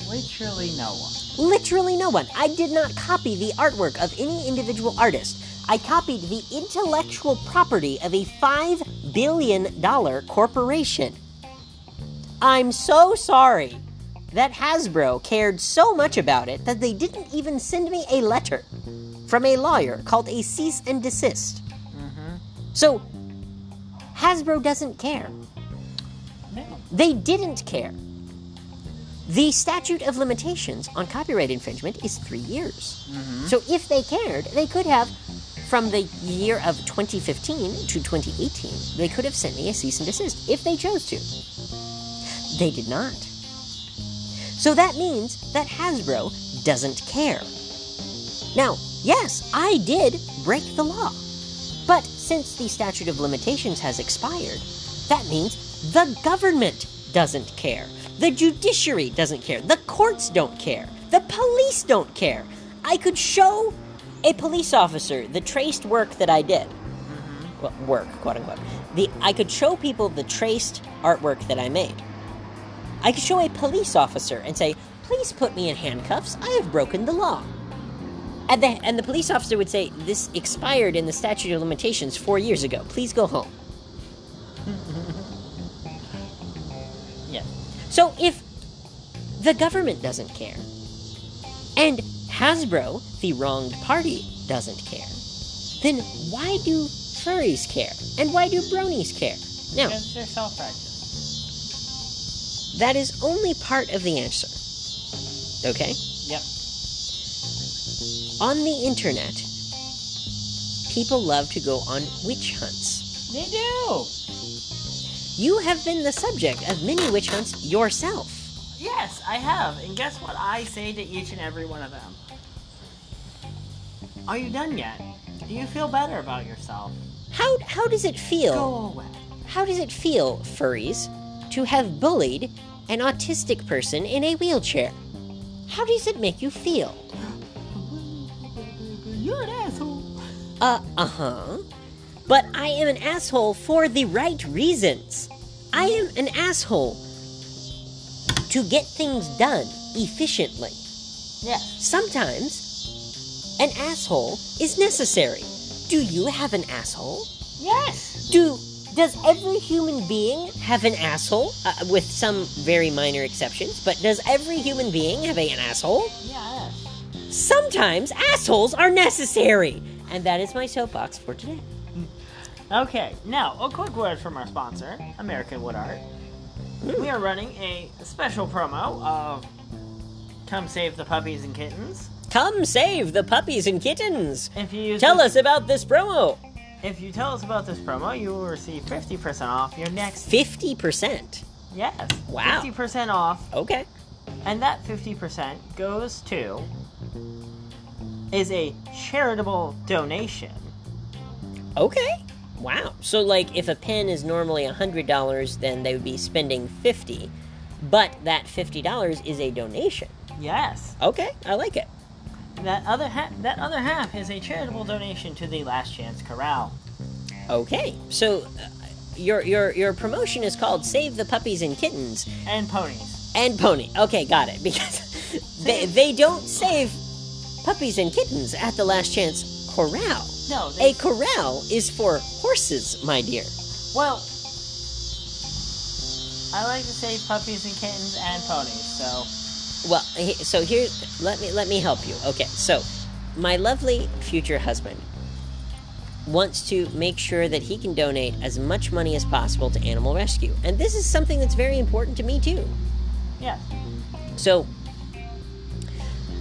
Literally no one. Literally no one. I did not copy the artwork of any individual artist. I copied the intellectual property of a $5 billion corporation. I'm so sorry that Hasbro cared so much about it that they didn't even send me a letter from a lawyer called a cease and desist. Mm-hmm. So, Hasbro doesn't care. No. They didn't care. The statute of limitations on copyright infringement is three years. Mm-hmm. So if they cared, they could have, from the year of 2015 to 2018, they could have sent me a cease and desist if they chose to. They did not. So that means that Hasbro doesn't care. Now, yes, I did break the law. But since the statute of limitations has expired, that means the government doesn't care. The judiciary doesn't care. The courts don't care. The police don't care. I could show a police officer the traced work that I did. Mm-hmm. Well, work, quote unquote. The I could show people the traced artwork that I made. I could show a police officer and say, "Please put me in handcuffs. I have broken the law." And the, and the police officer would say, This expired in the statute of limitations four years ago. Please go home. (laughs) yeah. So if the government doesn't care, and Hasbro, the wronged party, doesn't care, then why do furries care? And why do bronies care? Now, Because they're self-righteous. That is only part of the answer. Okay? Yep. On the internet, people love to go on witch hunts. They do. You have been the subject of many witch hunts yourself. Yes, I have. And guess what I say to each and every one of them? Are you done yet? Do you feel better about yourself? How how does it feel? Go away. How does it feel, furries, to have bullied an autistic person in a wheelchair? How does it make you feel? You're an asshole. Uh uh-huh. But I am an asshole for the right reasons. I am an asshole to get things done efficiently. Yes. Sometimes an asshole is necessary. Do you have an asshole? Yes. Do does every human being have an asshole? Uh, with some very minor exceptions, but does every human being have a, an asshole? Yes. Sometimes assholes are necessary, and that is my soapbox for today. Okay, now a quick word from our sponsor, American Wood Art. We are running a special promo of Come Save the Puppies and Kittens. Come save the puppies and kittens. If you use Tell this- us about this promo. If you tell us about this promo, you will receive 50% off your next Fifty percent. Yes. Wow. 50% off Okay. And that 50% goes to is a charitable donation Okay. Wow. So, like, if a pen is normally $100, then they would be spending 50 but that $50 is a donation. Yes. Okay, I like it. That other half, that other half is a charitable donation to the Last Chance Corral. Okay, so uh, your your your promotion is called "Save the Puppies and Kittens and Ponies and Pony." Okay, got it. (laughs) Because they they don't save puppies and kittens at the Last Chance Corral. No, a corral is for horses, my dear. Well, I like to say puppies and kittens and ponies. So, well, so here, let me let me help you. Okay, so my lovely future husband wants to make sure that he can donate as much money as possible to animal rescue, and this is something that's very important to me too. Yeah. So.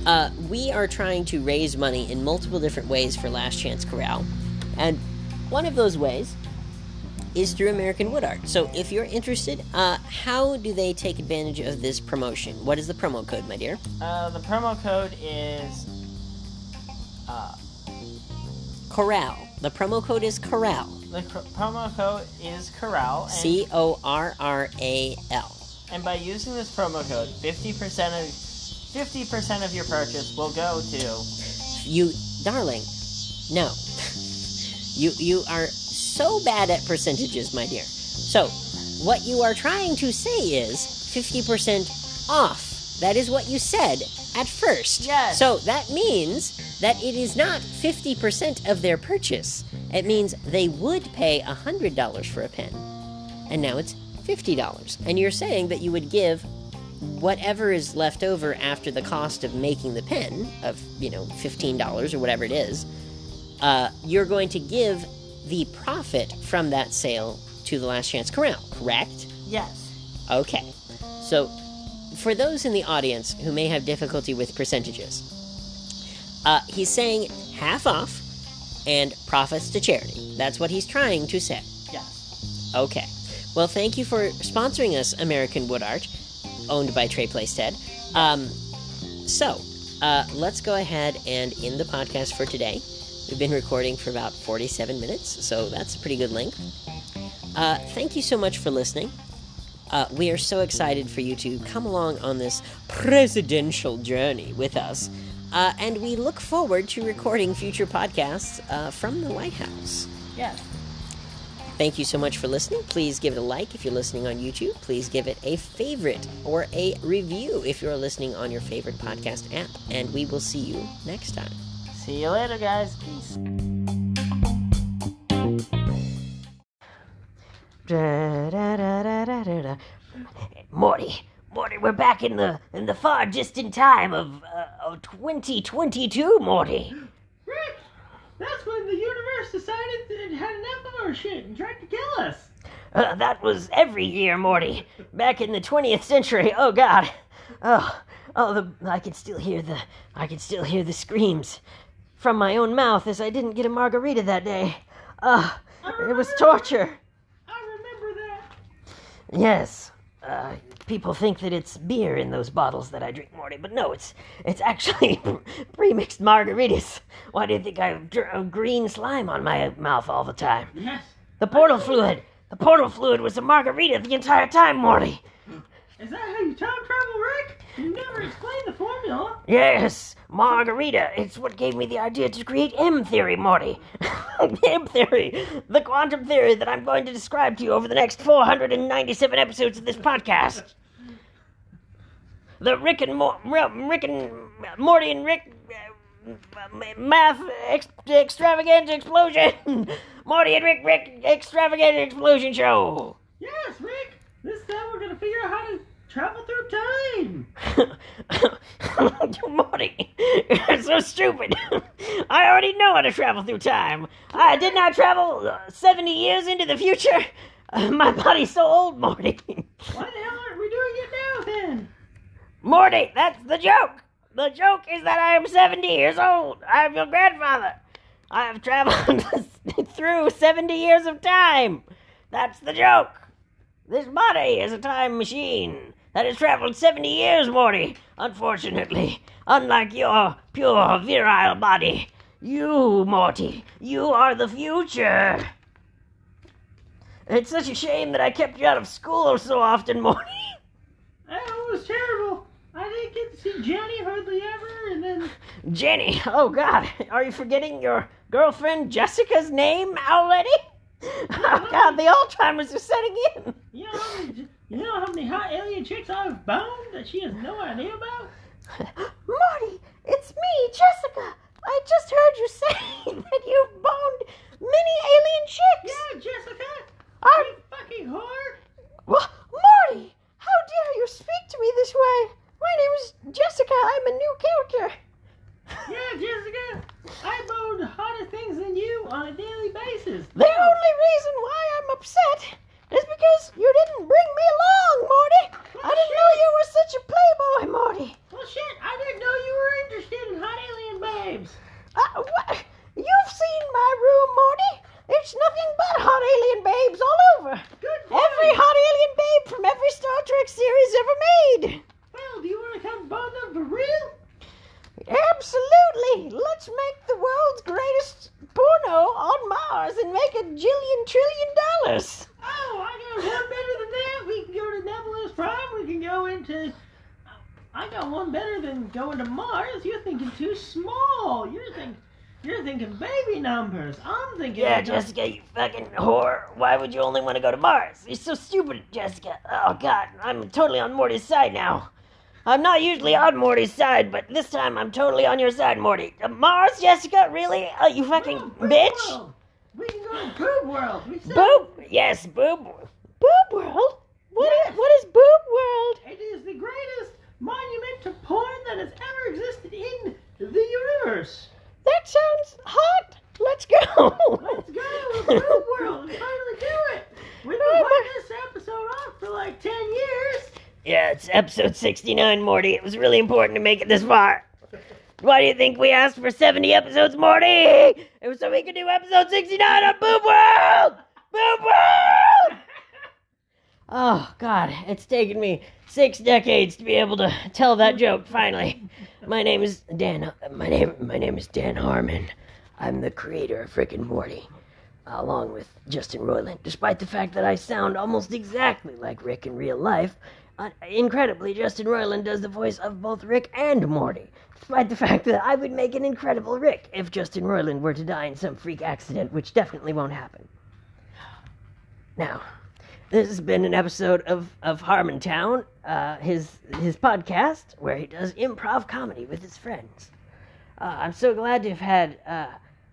Uh, we are trying to raise money in multiple different ways for Last Chance Corral. And one of those ways is through American Wood Art. So if you're interested, uh, how do they take advantage of this promotion? What is the promo code, my dear? Uh, the promo code is uh, Corral. The promo code is Corral. The cr- promo code is Corral. C O R R A L. And by using this promo code, fifty percent of fifty percent of your purchase will go to you, darling. No, (laughs) you you are so bad at percentages, my dear. So, what you are trying to say is 50% off. That is what you said at first. Yes. So, that means that it is not 50% of their purchase. It means they would pay $100 for a pen, and now it's $50. And you're saying that you would give whatever is left over after the cost of making the pen of, you know, $15 or whatever it is. Uh, you're going to give the profit from that sale to the Last Chance Corral, correct? Yes. Okay. So, for those in the audience who may have difficulty with percentages, uh, he's saying half off and profits to charity. That's what he's trying to say. Yes. Okay. Well, thank you for sponsoring us, American Wood Art, owned by Trey Playstead. Um, so, uh, let's go ahead and end the podcast for today. We've been recording for about 47 minutes, so that's a pretty good length. Uh, thank you so much for listening. Uh, we are so excited for you to come along on this presidential journey with us, uh, and we look forward to recording future podcasts uh, from the White House. Yes. Thank you so much for listening. Please give it a like if you're listening on YouTube. Please give it a favorite or a review if you're listening on your favorite podcast app. And we will see you next time. See you later, guys. Peace. Morty, Morty, we're back in the in the far distant time of uh, of 2022, Morty. Rick, that's when the universe decided it had enough of our shit and tried to kill us. Uh, that was every year, Morty. Back in the 20th century. Oh God. Oh, oh, the I can still hear the I can still hear the screams from my own mouth as I didn't get a margarita that day. Uh, it was torture. I remember that. Yes. Uh, people think that it's beer in those bottles that I drink, Morty, but no, it's it's actually (laughs) pre-mixed margaritas. Why do you think I have dr- green slime on my mouth all the time? Yes. The portal fluid. The portal fluid was a margarita the entire time, Morty. Is that how you time travel, Rick? You never explained the formula. Yes, margarita. It's what gave me the idea to create M theory, Morty. (laughs) M theory, the quantum theory that I'm going to describe to you over the next 497 episodes of this podcast. The Rick and Mo- Rick and Morty and Rick uh, math ex- extravagant explosion. (laughs) Morty and Rick Rick extravagant explosion show. Yes, Rick. This time we're gonna figure out how travel through time. (laughs) Morty, you're so stupid. I already know how to travel through time. I did not travel uh, 70 years into the future. Uh, (laughs) my body's so old, Morty. Why the hell aren't we doing it now then? Morty, that's the joke. The joke is that I am 70 years old. I am your grandfather. I have traveled (laughs) through 70 years of time. That's the joke. This body is a time machine that has traveled 70 years, Morty. Unfortunately, unlike your pure virile body, you, Morty, you are the future. It's such a shame that I kept you out of school so often, Morty. It was terrible. I didn't get to see Jenny hardly ever, and then (laughs) Jenny, oh God, are you forgetting your girlfriend Jessica's name already? (laughs) Oh God, the Alzheimer's are setting in. you know, how many- you know how many hot alien chicks I've boned that she has no idea about. (laughs) Marty, it's me, Jessica. I just heard you (laughs) say that you've boned many alien chicks. Yeah, Jessica, I'm, you fucking whore. Well, Marty, how dare you speak to me this way? My name is Jessica. I'm a new character. (laughs) Yeah, Jessica, I boned hotter things than you on a daily basis. The only reason why I'm upset is because you didn't bring me along, Morty. I didn't know you were such a playboy, Morty. Well, shit, I didn't know you were interested in hot alien babes. Uh, what? You've seen my room, Morty. It's nothing but hot alien babes all over. Good. Every hot alien babe from every Star Trek series ever made. Well, do you want to come bone them for real? Absolutely. Let's make the world's greatest porno on Mars and make a jillion trillion dollars. Oh, I got one better than that. We can go to Nebulous Prime. We can go into. I got one better than going to Mars. You're thinking too small. You're thinking. You're thinking baby numbers. I'm thinking. Yeah, Jessica, you fucking whore. Why would you only want to go to Mars? You're so stupid, Jessica. Oh, God, I'm totally on Morty's side now. I'm not usually on Morty's side, but this time I'm totally on your side, Morty. Uh, Mars, Jessica? Really? Uh, you fucking Boob bitch? World. We can go to Boob World. We said Boob? Yes, Boob. Boob World? What is, Yes. what is Boob World? It is the greatest monument to porn that has ever existed in the universe. That sounds hot. Let's go. Let's go to Boob World finally do it. We've been (laughs) Oh, putting this episode off for like 10 years. Yeah, it's episode 69, Morty. It was really important to make it this far. Why do you think we asked for 70 episodes, Morty? It was so we could do episode 69 on Boob World! Boob World! Oh, God, it's taken me six decades to be able to tell that joke finally. My name is Dan. My name, my name is Dan Harmon. I'm the creator of Rick and Morty, along with Justin Roiland. Despite the fact that I sound almost exactly like Rick in real life, uh, incredibly, Justin Roiland does the voice of both Rick and Morty. Despite the fact that I would make an incredible Rick if Justin Roiland were to die in some freak accident, which definitely won't happen. Now, this has been an episode of, of Harmontown, uh, his his podcast where he does improv comedy with his friends. Uh, I'm so glad to have had uh,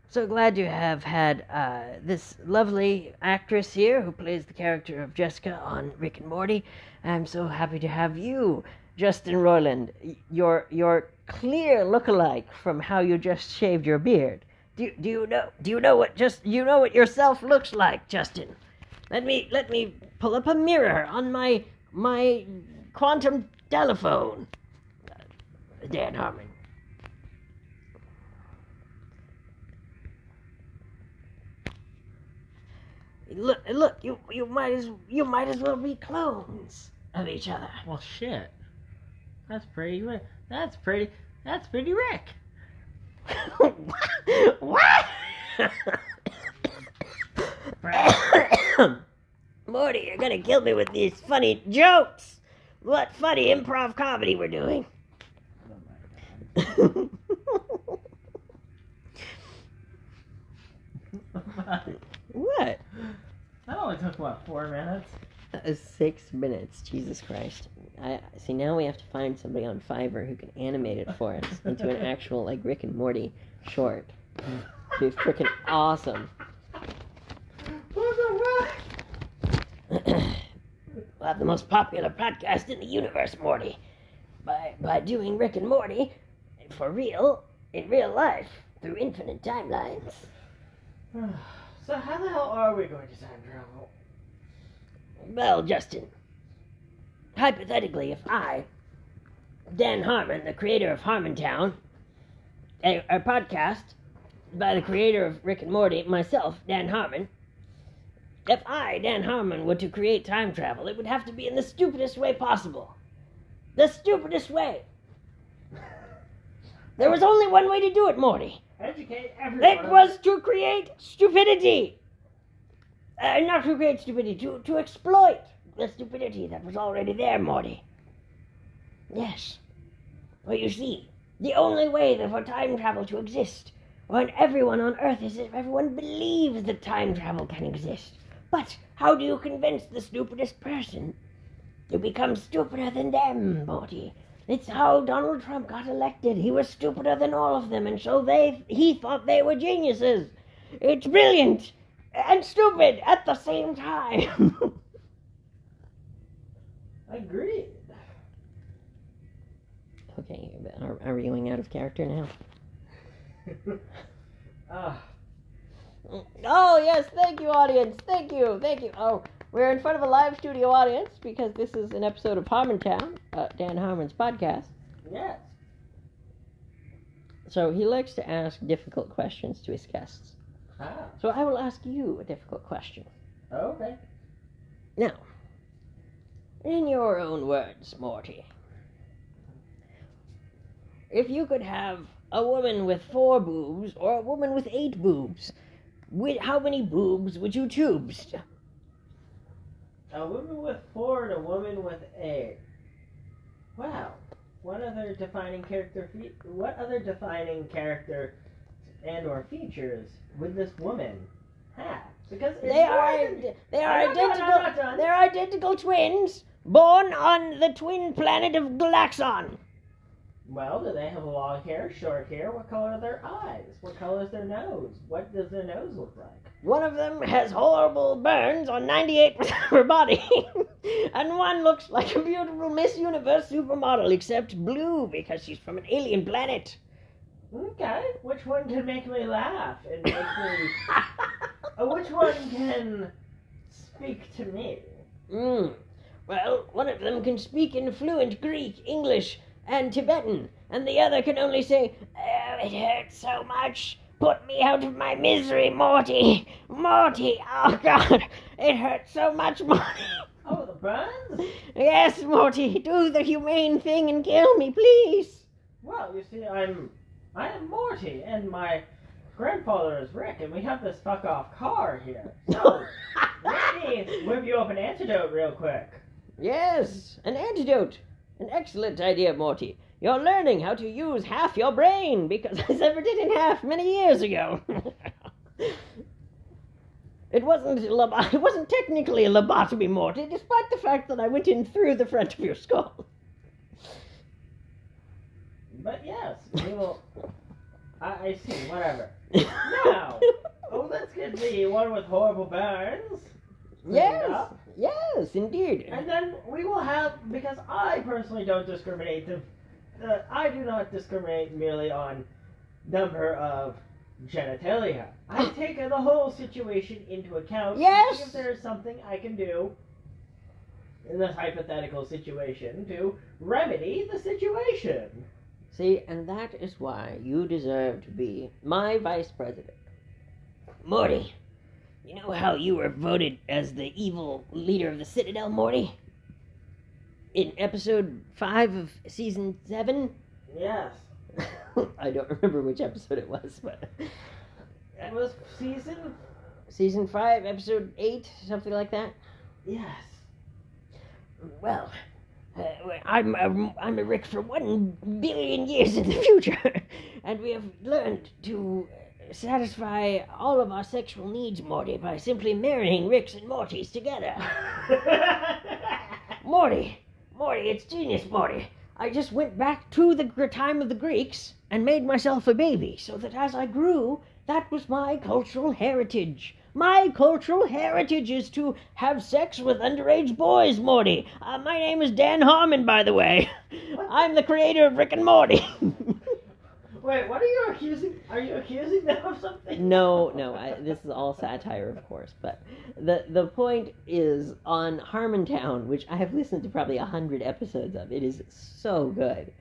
so glad to have had uh, this lovely actress here who plays the character of Jessica on Rick and Morty. I'm so happy to have you, Justin Roiland, your your clear lookalike from how you just shaved your beard. Do, do you know do you know what just you know what yourself looks like, Justin? Let me let me pull up a mirror on my my quantum telephone. Dan Harmon. Look, look, you you might as you might as well be clones of each other. Well, shit. That's pretty. That's pretty. That's pretty Rick. (laughs) what? (coughs) Morty, you're gonna kill me with these funny jokes. What funny improv comedy we're doing? (laughs) (laughs) what? That only took what four minutes. Uh, six minutes. Jesus Christ. I see. Now we have to find somebody on Fiverr who can animate it for us into an actual like Rick and Morty short. It'd be freaking awesome. What the fuck? we'll have the most popular podcast in the universe, Morty. By by doing Rick and Morty for real in real life through infinite timelines. (sighs) So how the hell are we going to time travel? Well, Justin, hypothetically, if I, Dan Harmon, the creator of Harmontown, a, a podcast by the creator of Rick and Morty, myself, Dan Harmon, if I, Dan Harmon, were to create time travel, it would have to be in the stupidest way possible. The stupidest way. There was only one way to do it, Morty. Educate everyone. It was to create stupidity. Uh, not to create stupidity, to, to exploit the stupidity that was already there, Morty. Yes. Well, you see, the only way for time travel to exist, when everyone on Earth is if everyone believes that time travel can exist. But how do you convince the stupidest person to become stupider than them, Morty? It's how Donald Trump got elected. He was stupider than all of them, and so they he thought they were geniuses. It's brilliant and stupid at the same time. (laughs) I agree. Okay, are, are we going out of character now? (laughs) Ah, Oh yes, thank you, audience. Thank you, thank you. Oh, we're in front of a live studio audience because this is an episode of Harmontown, uh, Dan Harmon's podcast. yes. So he likes to ask difficult questions to his guests. Ah, So I will ask you a difficult question. okay. Now, in your own words, Morty, if you could have a woman with four boobs or a woman with eight boobs, how many boobs would you choose? A woman with four and a woman with eight. Wow. What other defining character? Fe- what other defining character and or features would this woman have? Because They are than- they are I'm done, identical. not done. They're identical twins born on the twin planet of Galaxon. Well, do they have long hair, short hair? What color are their eyes? What color is their nose? What does their nose look like? One of them has horrible burns on 98% of her body, (laughs) and one looks like a beautiful Miss Universe supermodel, except blue because she's from an alien planet. Okay, which one can make me laugh and make me? (laughs) uh, which one can speak to me? Mm. Well, one of them can speak in fluent Greek, English, and Tibetan, and the other can only say, Oh, it hurts so much. Put me out of my misery, Morty. Morty, oh God, it hurts so much, Morty. Oh, the burns? Yes, Morty, do the humane thing and kill me, please. Well, you see, I'm I am Morty, and my grandfather is Rick, and we have this fuck off car here. So (laughs) let me whip you up an antidote real quick. Yes, an antidote. An excellent idea, Morty. You're learning how to use half your brain because (laughs) I severed it in half many years ago. (laughs) it wasn't it wasn't technically a lobotomy, Morty, despite the fact that I went in through the front of your skull. But yes, we will. I, I see. Whatever. (laughs) Now, oh, let's get the one with horrible burns. yes, yes, indeed. And then we will have, because I personally don't discriminate, the, uh, I do not discriminate merely on number of genitalia. I (laughs) take the whole situation into account. Yes. See if there is something I can do in this hypothetical situation to remedy the situation. See, and that is why you deserve to be my vice president. Morty, you know how you were voted as the evil leader of the Citadel, Morty? In episode 5 of season 7? Yes. (laughs) I don't remember which episode it was, but. It was season. Season 5, episode 8, something like that? Yes. Well, uh, I'm a, I'm a Rick for one billion years in the future, (laughs) and we have learned to satisfy all of our sexual needs, Morty, by simply marrying Ricks and Mortys together. (laughs) Morty, Morty, it's genius, Morty. I just went back to the time of the Greeks and made myself a baby, so that as I grew, that was my cultural heritage. My cultural heritage is to have sex with underage boys, Morty. Uh, my name is Dan Harmon, by the way. I'm the creator of Rick and Morty. (laughs) Wait, what are you accusing? Are you accusing them of something? no, no, I, this is all satire, of course. But the the point is on Harmontown, which I have listened to probably a hundred episodes of. It is so good.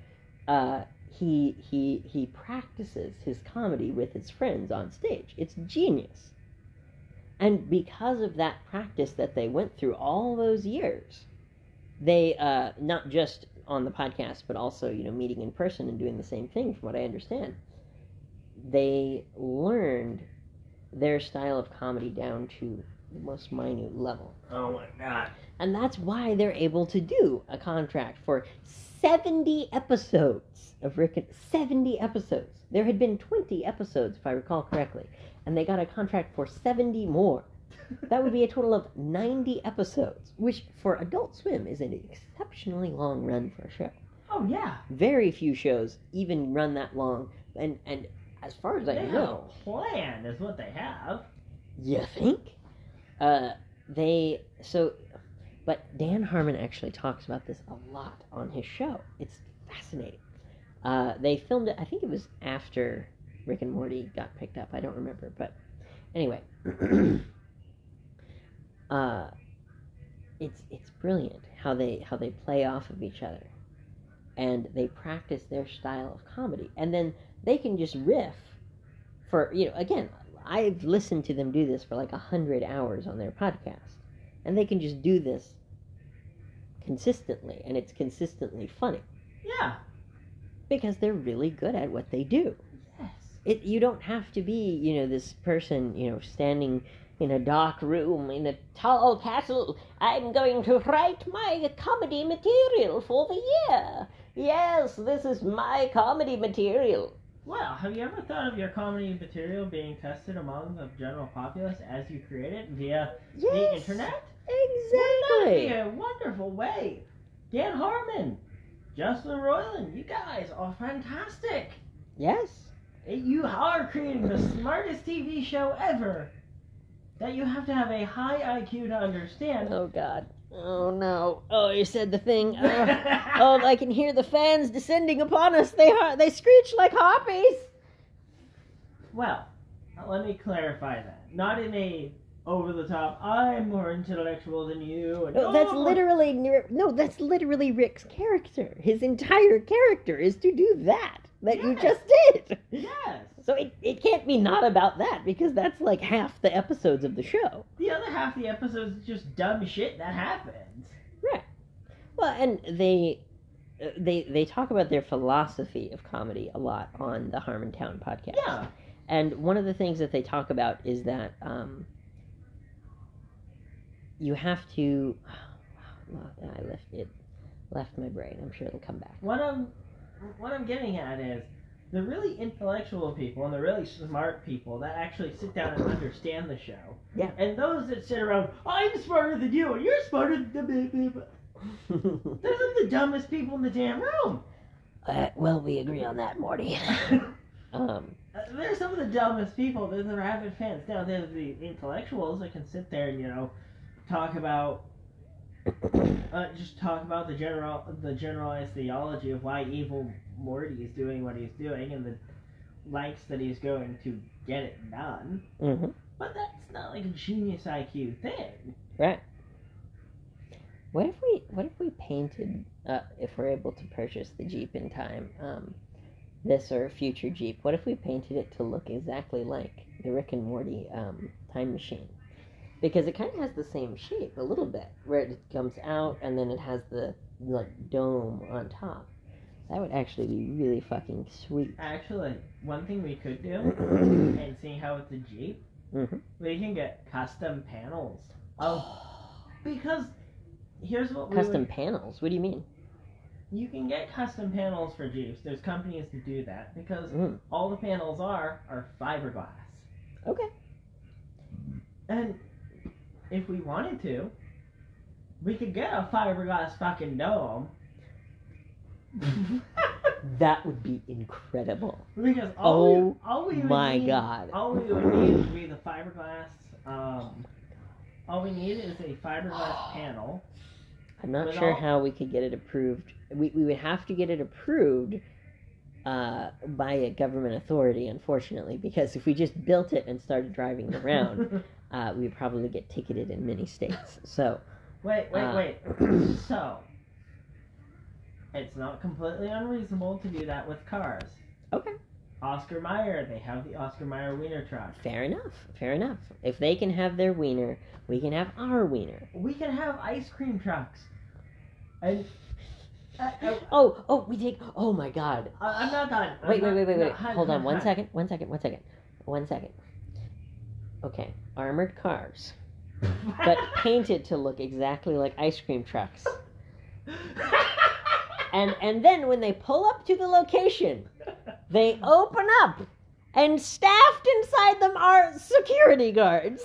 Uh, he he he practices his comedy with his friends on stage. It's genius. And because of that practice that they went through all those years, they uh, not just on the podcast, but also you know meeting in person and doing the same thing. From what I understand, they learned their style of comedy down to the most minute level. Oh my god. And that's why they're able to do a contract for 70 episodes of Rick and 70 episodes. There had been 20 episodes, if I recall correctly, and they got a contract for 70 more. That would be a total of 90 episodes, which for Adult Swim is an exceptionally long run for a show. Oh yeah. Very few shows even run that long, and and as far as I They have know, a plan is what they have. you think? Uh, they so, but Dan Harmon actually talks about this a lot on his show. It's fascinating. Uh, they filmed it. I think it was after Rick and Morty got picked up. I don't remember, but anyway, (clears throat) uh, it's it's brilliant how they how they play off of each other, and they practice their style of comedy, and then they can just riff for you know again I've listened to them do this for like a hundred hours on their podcast, and they can just do this consistently, and it's consistently funny Yeah. because they're really good at what they do. It you don't have to be you know this person you know standing in a dark room in a tall castle. I'm going to write my comedy material for the year. Yes, this is my comedy material. Well, have you ever thought of your comedy material being tested among the general populace as you create it via the Yes, internet? Wouldn't that be exactly. a wonderful way? Dan Harmon, Justin Roiland, you guys are fantastic. Yes. You are creating the smartest TV show ever that you have to have a high IQ to understand. Oh God. Oh no. Oh, you said the thing. (laughs) Oh, oh I can hear the fans descending upon us. They are, they screech like harpies. Well, let me clarify that. Not in a over the top, I'm more intellectual than you. And No, that's "Oh, literally near, no. That's literally Rick's character. His entire character is to do that that you just did. Yes. So it, it can't be not about that because that's like half the episodes of the show. The other half of the episodes is just dumb shit that happens. Right. Well, and they uh, they they talk about their philosophy of comedy a lot on the Harmontown podcast. Yeah. And one of the things that they talk about is that um, you have to. (sighs) I left it, left my brain. I'm sure it'll come back. One I'm what I'm getting at is the really intellectual people and the really smart people that actually sit down and understand the show. Yeah. And those that sit around, I'm smarter than you and you're smarter than me. (laughs) Those are the dumbest people in the damn room. uh, well, we agree on that, Morty. (laughs) um, Uh, They're some of the dumbest people. They're the rabid fans. Now there's the intellectuals that can sit there and you know talk about uh, just talk about the general the generalized theology of why evil Morty is doing what he's doing and the lengths that he's going to get it done. mhm, But that's not like a genius IQ thing. Right. What if we what if we painted uh, if we're able to purchase the Jeep in time, um, this or a future Jeep, what if we painted it to look exactly like the Rick and Morty um, time machine? Because it kind of has the same shape a little bit, where it comes out and then it has the like dome on top. That would actually be really fucking sweet. Actually, one thing we could do, (coughs) and seeing how it's a Jeep, Mhm. we can get custom panels (gasps) of because here's what we Custom would, panels. What do you mean? you can get custom panels for Jeeps. There's companies that do that because Mm. all the panels are are fiberglass. Okay. And if we wanted to, we could get a fiberglass fucking dome. (laughs) That would be incredible. because all we, Oh all we would my need, God. all we would need would be the fiberglass. Um, all we need is a fiberglass (gasps) panel. I'm not sure all- how we could get it approved. We, we would have to get it approved uh, by a government authority, unfortunately, because if we just built it and started driving it around, (laughs) uh, we would probably get ticketed in many states. So, wait, wait, Uh, wait. (clears throat) so, it's not completely unreasonable to do that with cars. okay, Oscar Mayer, they have the Oscar Mayer wiener truck. fair enough. Fair enough. If they can have their wiener, we can have our wiener. We can have ice cream trucks. And uh, uh, (gasps) Oh, oh, we take. Oh my God. I'm not done. I'm Wait, wait, not- wait, wait, no, wait. hun, Hold on one second. One second. One second. One second. Okay, armored cars. but painted to look exactly like ice cream trucks. And and then when they pull up to the location, they open up, and staffed inside them are security guards.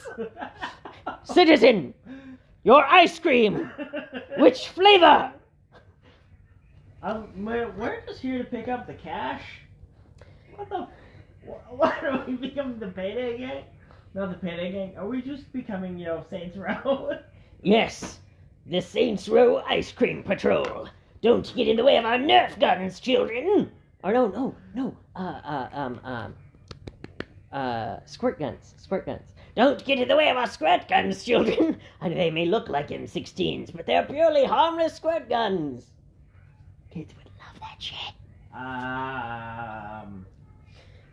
Citizen, your ice cream. Which flavor? Um, we're, just here to pick up the cash. What the? wh- (laughs) What are we becoming the payday gang? Not the payday gang. Are we just becoming, you know, Saints Row? (laughs) Yes, the Saints Row Ice Cream Patrol. Don't get in the way of our Nerf guns, children. Or no, no, no. Uh, uh, um, um, uh, squirt guns, squirt guns. Don't get in the way of our squirt guns, children. (laughs) And they may look like M16s, but they're purely harmless squirt guns. Kids would love that shit. um.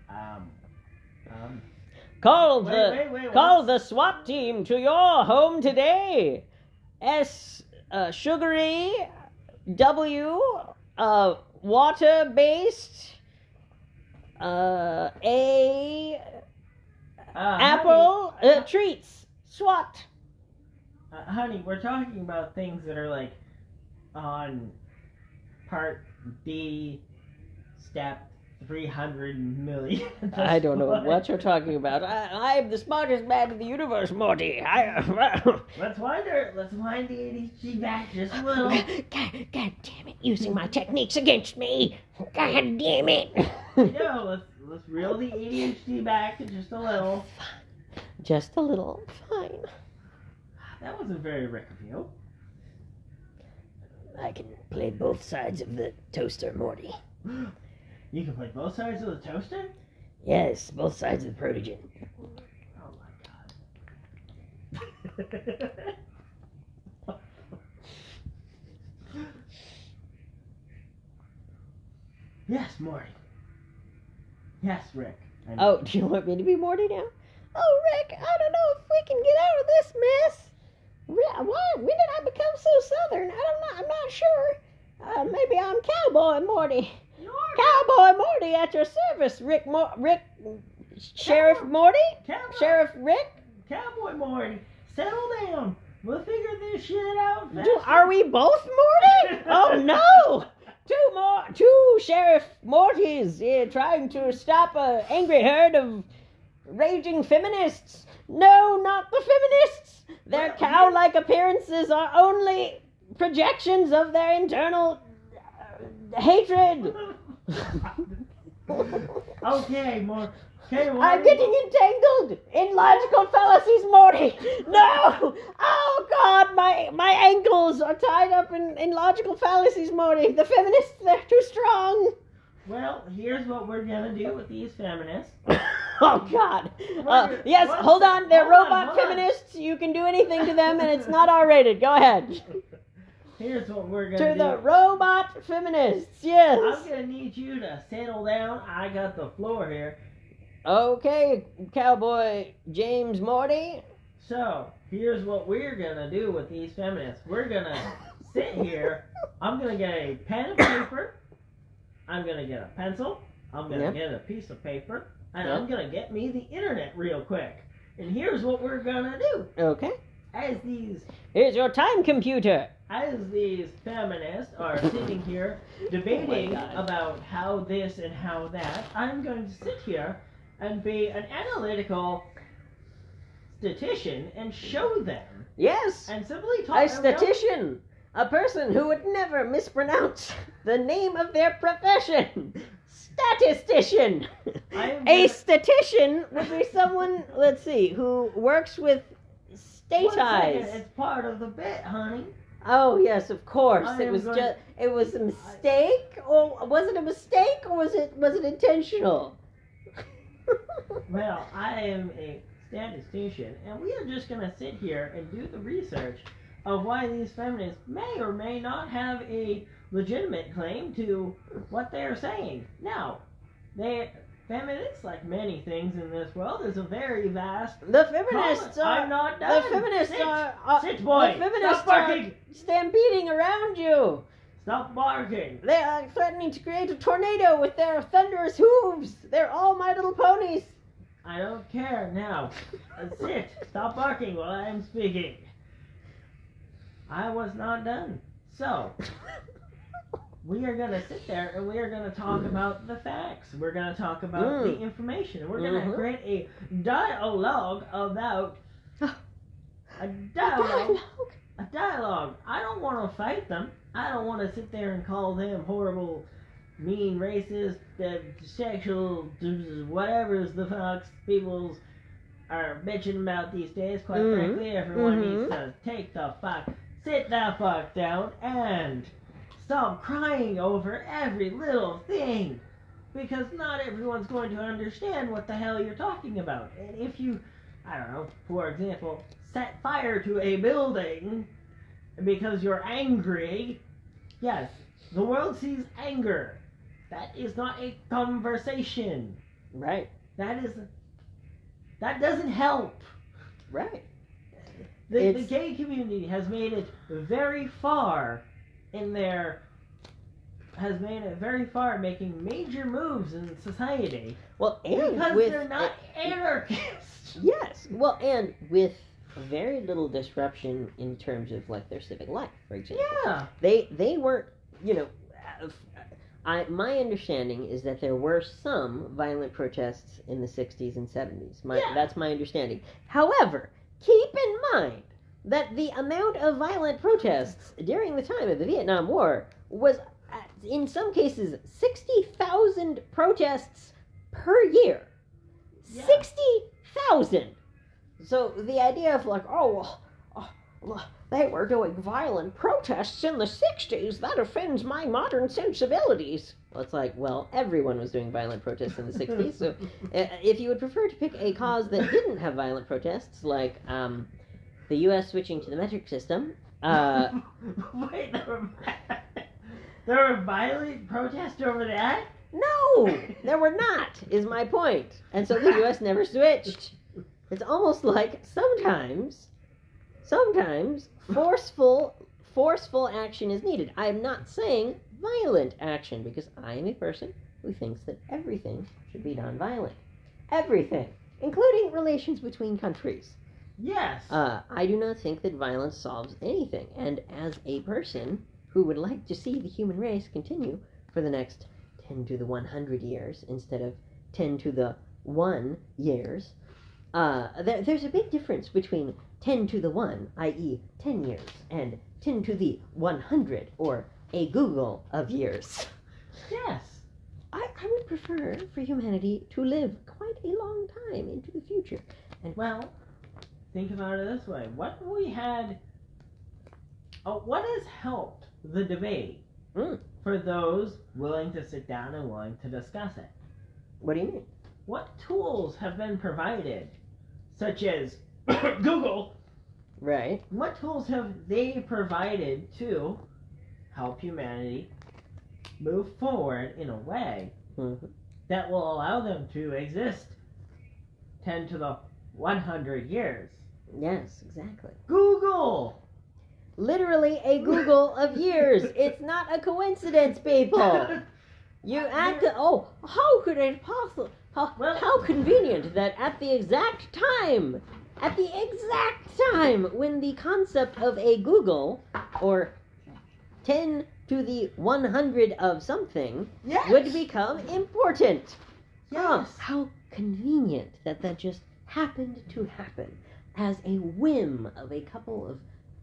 Um. Um. Call the wait, wait, call the SWAT team to your home today. S uh, sugary W uh, water based uh, A Uh, apple honey, uh, treats SWAT. uh, honey, we're talking about things that are like on part D, step 300 million. I don't know (laughs) what you're talking about. I, I'm the smartest man in the universe, Morty. I, (laughs) Let's wind her. Let's wind the ADHD back just a (laughs) little. God, God damn it, using my techniques against me. God damn it. I know. Let's let's reel the ADHD back just a little. just a little. Fine. That wasn't very Rick of you. I can play both sides of the toaster, Morty. (gasps) You can play both sides of the toaster. Yes, both sides of the protogen. Oh (laughs) my god. yes, Morty. Yes, Rick. I know. Oh, do you want me to be Morty now? Oh, Rick, I don't know if we can get out of this mess. Why? When did I become so southern? I'm not. I'm not sure. Uh, maybe I'm Cowboy Morty. Cowboy Morty at your service, Rick. Mo- Rick, Sheriff Morty, Cowboy, Sheriff Rick. Cowboy Morty. Settle down. We'll figure this shit out. Do, are we both Morty? (laughs) Oh no! Two more, two Sheriff Mortys eh, trying to stop a angry herd of raging feminists. No, not the feminists. Their Well, cow-like appearances are only projections of their internal uh, hatred. (laughs) (laughs) okay, more. Okay, Morty. I'm getting entangled in logical fallacies, Morty. No! Oh God, my my ankles are tied up in, in logical fallacies, Morty. The feminists, they're too strong. Well, here's what we're gonna do with these feminists. (laughs) oh God. Uh, yes, hold on. They're hold robot on. feminists. You can do anything to them, and it's not R-rated. Go ahead. (laughs) Here's what we're gonna do. To do. the robot feminists. Yes. I'm gonna need you to settle down. I got the floor here. Okay, Cowboy James Morty. So here's what we're gonna do with these feminists. We're gonna sit here. I'm gonna get a pen and paper. I'm gonna get a pencil. I'm gonna Yep. get a piece of paper, and Yep. I'm gonna get me the internet real quick. And here's what we're gonna do. Okay. As these Here's your time computer. As these feminists are (laughs) sitting here debating oh God. about how this and how that, I'm going to sit here and be an analytical statistician and show them Yes. and simply talk A statistician. A person who would never mispronounce (laughs) the name of their profession. Statistician. A statistician would be someone, let's see, who works with (laughs) One state second. It's part of the bit, honey. Oh yes, of course. I It was going- just it was a mistake oh, or was it a mistake or was it was it intentional? Well, I am a statistician, and we are just going to sit here and do the research of why these feminists may or may not have a legitimate claim to what they're saying. Now, they feminists, like many things in this world, is a very vast. The feminists are I'm not done. the feminists Sit. are, are Sit, boy. the feminists Stop are barking. stampeding around you. Stop barking. They are threatening to create a tornado with their thunderous hooves. They're all my little ponies. I don't care now. (laughs) Uh, sit. Stop barking while I am speaking. I was not done. So, (laughs) we are going to sit there and we are going to talk about the facts. We're going to talk about Mm. the information. We're going to Mhm. create a dialogue about a dialogue. A dialogue. I don't want to fight them. I don't want to sit there and call them horrible, mean, racist, uh, sexual, whatever's the fucks people's are bitching about these days. Quite Mhm. frankly, everyone Mhm. needs to take the fuck, sit the fuck down, and stop crying over every little thing. Because not everyone's going to understand what the hell you're talking about. And if you, I don't know, for example, set fire to a building because you're angry, yes, the world sees anger. That is not a conversation. Right. That is. That doesn't help. Right. The, the gay community has made it very far in there has made it very far making major moves in society Well, and because with they're not anarchists. (laughs) Yes. Well, and with very little disruption in terms of like their civic life, for example. Yeah. They they weren't, you know, I my understanding is that there were some violent protests in the 60s and 70s. My Yeah. that's my understanding. However, keep in mind that the amount of violent protests during the time of the Vietnam War was uh, in some cases 60,000 protests per year. Yeah. 60,000. So the idea of like, oh, well, uh, they were doing violent protests in the 60s, that offends my modern sensibilities. Well, it's like, well, everyone was doing violent protests in the 60s, so (laughs) uh, if you would prefer to pick a cause that didn't have violent protests, like um, the U.S. switching to the metric system, uh, (laughs) Wait, there were, (laughs) there were violent protests over that? no, there were not, is my point. And so the (laughs) U.S. never switched. It's almost like sometimes, sometimes forceful, forceful action is needed. I am not saying violent action because I am a person who thinks that everything should be nonviolent. Everything, including relations between countries. Yes. Uh, I do not think that violence solves anything. And as a person who would like to see the human race continue for the next 10 to the 100 years instead of 10 to the 1 years, uh, there, there's a big difference between 10 to the 1, i.e., 10 years, and 10 to the 100, or a googol of years. yes. I, I would prefer for humanity to live quite a long time into the future. And well, think about it this way. What we had. Oh, what has helped the debate Mm. for those willing to sit down and willing to discuss it? What do you mean? What tools have been provided, such as (coughs) Google? Right. What tools have they provided to help humanity move forward in a way Mhm. that will allow them to exist 10 to the 100 years? Yes, exactly. Google! Literally a googol of years. It's not a coincidence, people. You (laughs) act. Oh, how could it possible? How, Well- how convenient that at the exact time, at the exact time when the concept of a googol or 10 to the 100 of something yes! would become important. Oh, Yes! how convenient that that just happened to happen as a whim of a couple of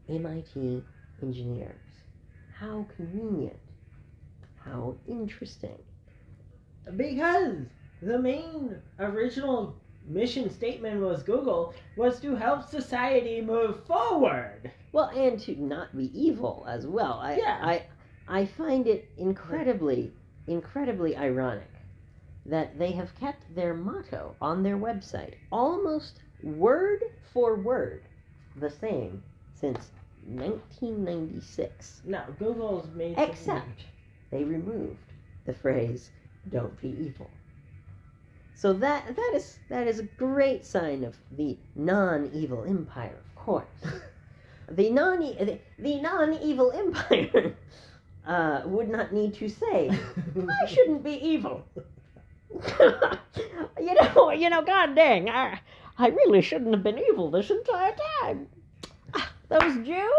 MIT engineers. How convenient. How interesting. Because the main original mission statement was Google was to help society move forward. Well, and to not be evil as well. I, Yeah. I, I find it incredibly, incredibly ironic that they have kept their motto on their website almost word for word the same since 1996. No, Google's made Except they removed the phrase "Don't be evil." So that that is that is a great sign of the non-evil empire, of course. (laughs) the non the, the non-evil empire (laughs) uh, would not need to say (laughs) I shouldn't be evil. you know, you know, god dang, I, I really shouldn't have been evil this entire time. Ah, Those Jews?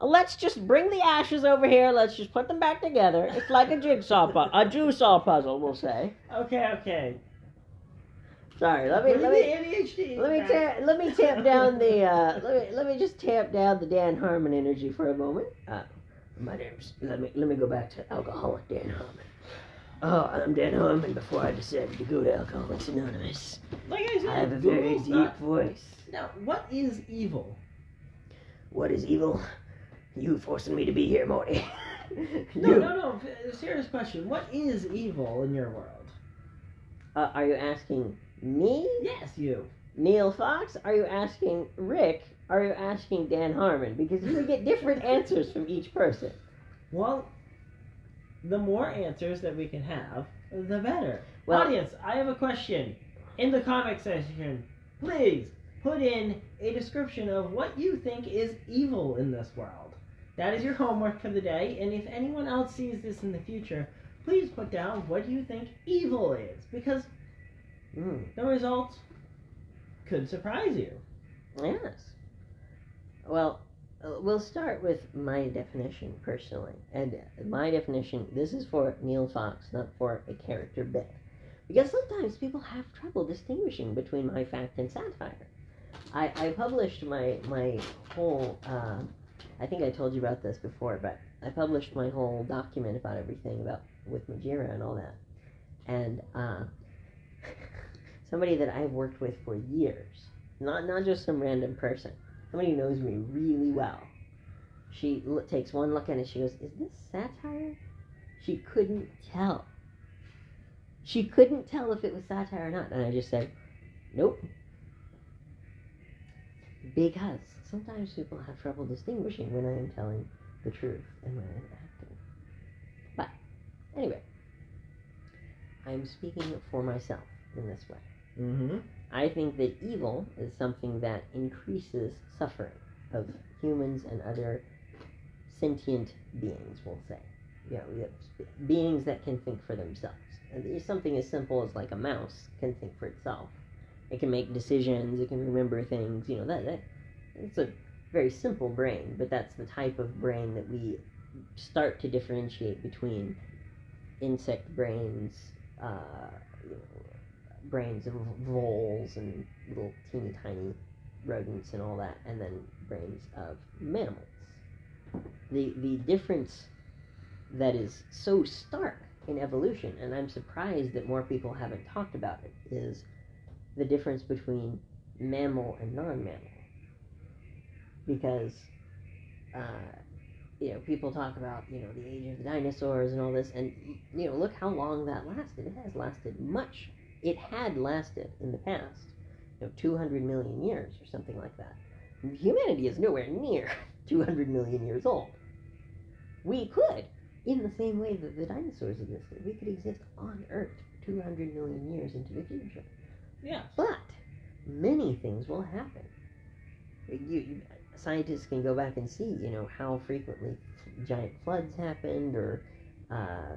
Let's just bring the ashes over here. Let's just put them back together. It's like a jigsaw, pu- a jigsaw puzzle, we'll say. Okay, okay. Sorry, let me let me let me ta- let me tamp down the uh, let me let me just tamp down the Dan Harmon energy for a moment. Uh, my name's let me let me go back to alcoholic Dan Harmon. Oh, I'm Dan Harmon before I decided to go to Alcoholics Anonymous. Like I said, I have a very Google's deep not- voice. Now, what is evil? What is evil? You forcing me to be here, Morty. (laughs) No, You- no, no. f- Serious question. What is evil in your world? Uh, are you asking me, Yes, you. Neil Fox? Are you asking Rick? Are you asking Dan Harmon? Because you would get different (laughs) answers from each person. Well, the more answers that we can have, the better. Well- Audience, I have a question. In the comment section, please put in a description of what you think is evil in this world. That is your homework for the day, and if anyone else sees this in the future, please put down what you think evil is, because Hmm. the results could surprise you. Yes. Well, we'll start with my definition personally. And uh, my definition, this is for Neil Fox, not for a character bit. Because sometimes people have trouble distinguishing between my fact and satire. I, I published my, my whole, uh, I think I told you about this before, but I published my whole document about everything about with Majira and all that. And uh, (laughs) somebody that I've worked with for years, not not just some random person, somebody who knows me really well. She l- takes one look at it. She goes, "Is this satire?" She couldn't tell. She couldn't tell if it was satire or not, and I just said, "Nope." Because sometimes people have trouble distinguishing when I am telling the truth and when I'm acting. But anyway, I'm speaking for myself in this way. Mm-hmm. I think that evil is something that increases suffering of humans and other sentient beings, we'll say. You know, beings that can think for themselves. Something as simple as like a mouse can think for itself. It can make decisions, it can remember things, you know, that, that it's a very simple brain, but that's the type of brain that we start to differentiate between insect brains, uh, you know, brains of voles and little teeny tiny rodents and all that, and then brains of mammals. The the difference that is so stark in evolution, and I'm surprised that more people haven't talked about it, is the difference between mammal and non-mammal. Because, uh, you know, people talk about you know the age of the dinosaurs and all this, and you know, look how long that lasted. It has lasted much it had lasted in the past, you know, 200 million years or something like that. Humanity is nowhere near (laughs) 200 million years old. We could, in the same way that the dinosaurs existed, we could exist on Earth 200 million years into the future. Yeah. But many things will happen. You, you, scientists can go back and see, you know, how frequently giant floods happened or uh,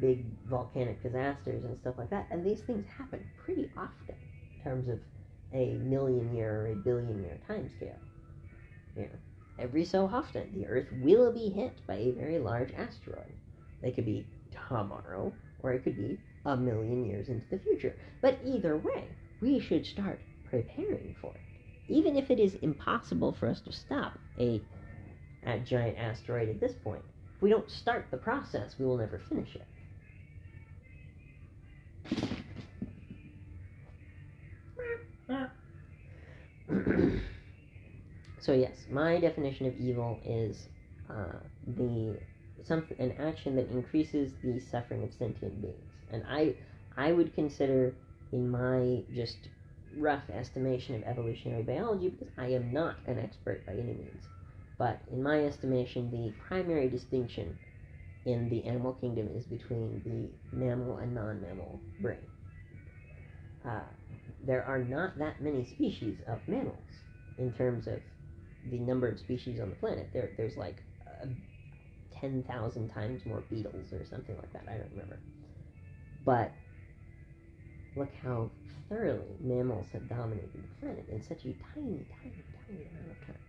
big volcanic disasters and stuff like that. And these things happen pretty often in terms of a million year or a billion year time scale. You know, every so often, the Earth will be hit by a very large asteroid. They could be tomorrow, or it could be a million years into the future. But either way, we should start preparing for it. Even if it is impossible for us to stop a, a giant asteroid at this point, if we don't start the process, we will never finish it. (clears throat) so yes, my definition of evil is uh, the some an action that increases the suffering of sentient beings, and I I would consider in my just rough estimation of evolutionary biology because I am not an expert by any means. But in my estimation, the primary distinction in the animal kingdom is between the mammal and non mammal brain. Uh, there are not that many species of mammals in terms of the number of species on the planet. There, there's like uh, 10,000 times more beetles or something like that. I don't remember. But look how thoroughly mammals have dominated the planet in such a tiny, tiny, tiny amount of time.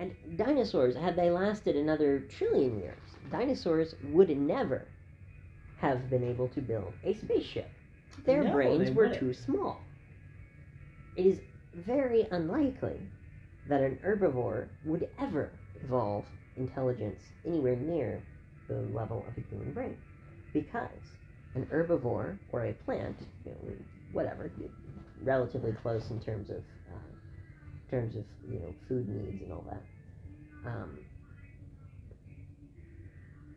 And dinosaurs, had they lasted another trillion years, dinosaurs would never have been able to build a spaceship. Their No, brains were wouldn't. too small. It is very unlikely that an herbivore would ever evolve intelligence anywhere near the level of a human brain. Because an herbivore or a plant, you know, whatever, relatively close in terms of terms of you know food needs and all that. Um,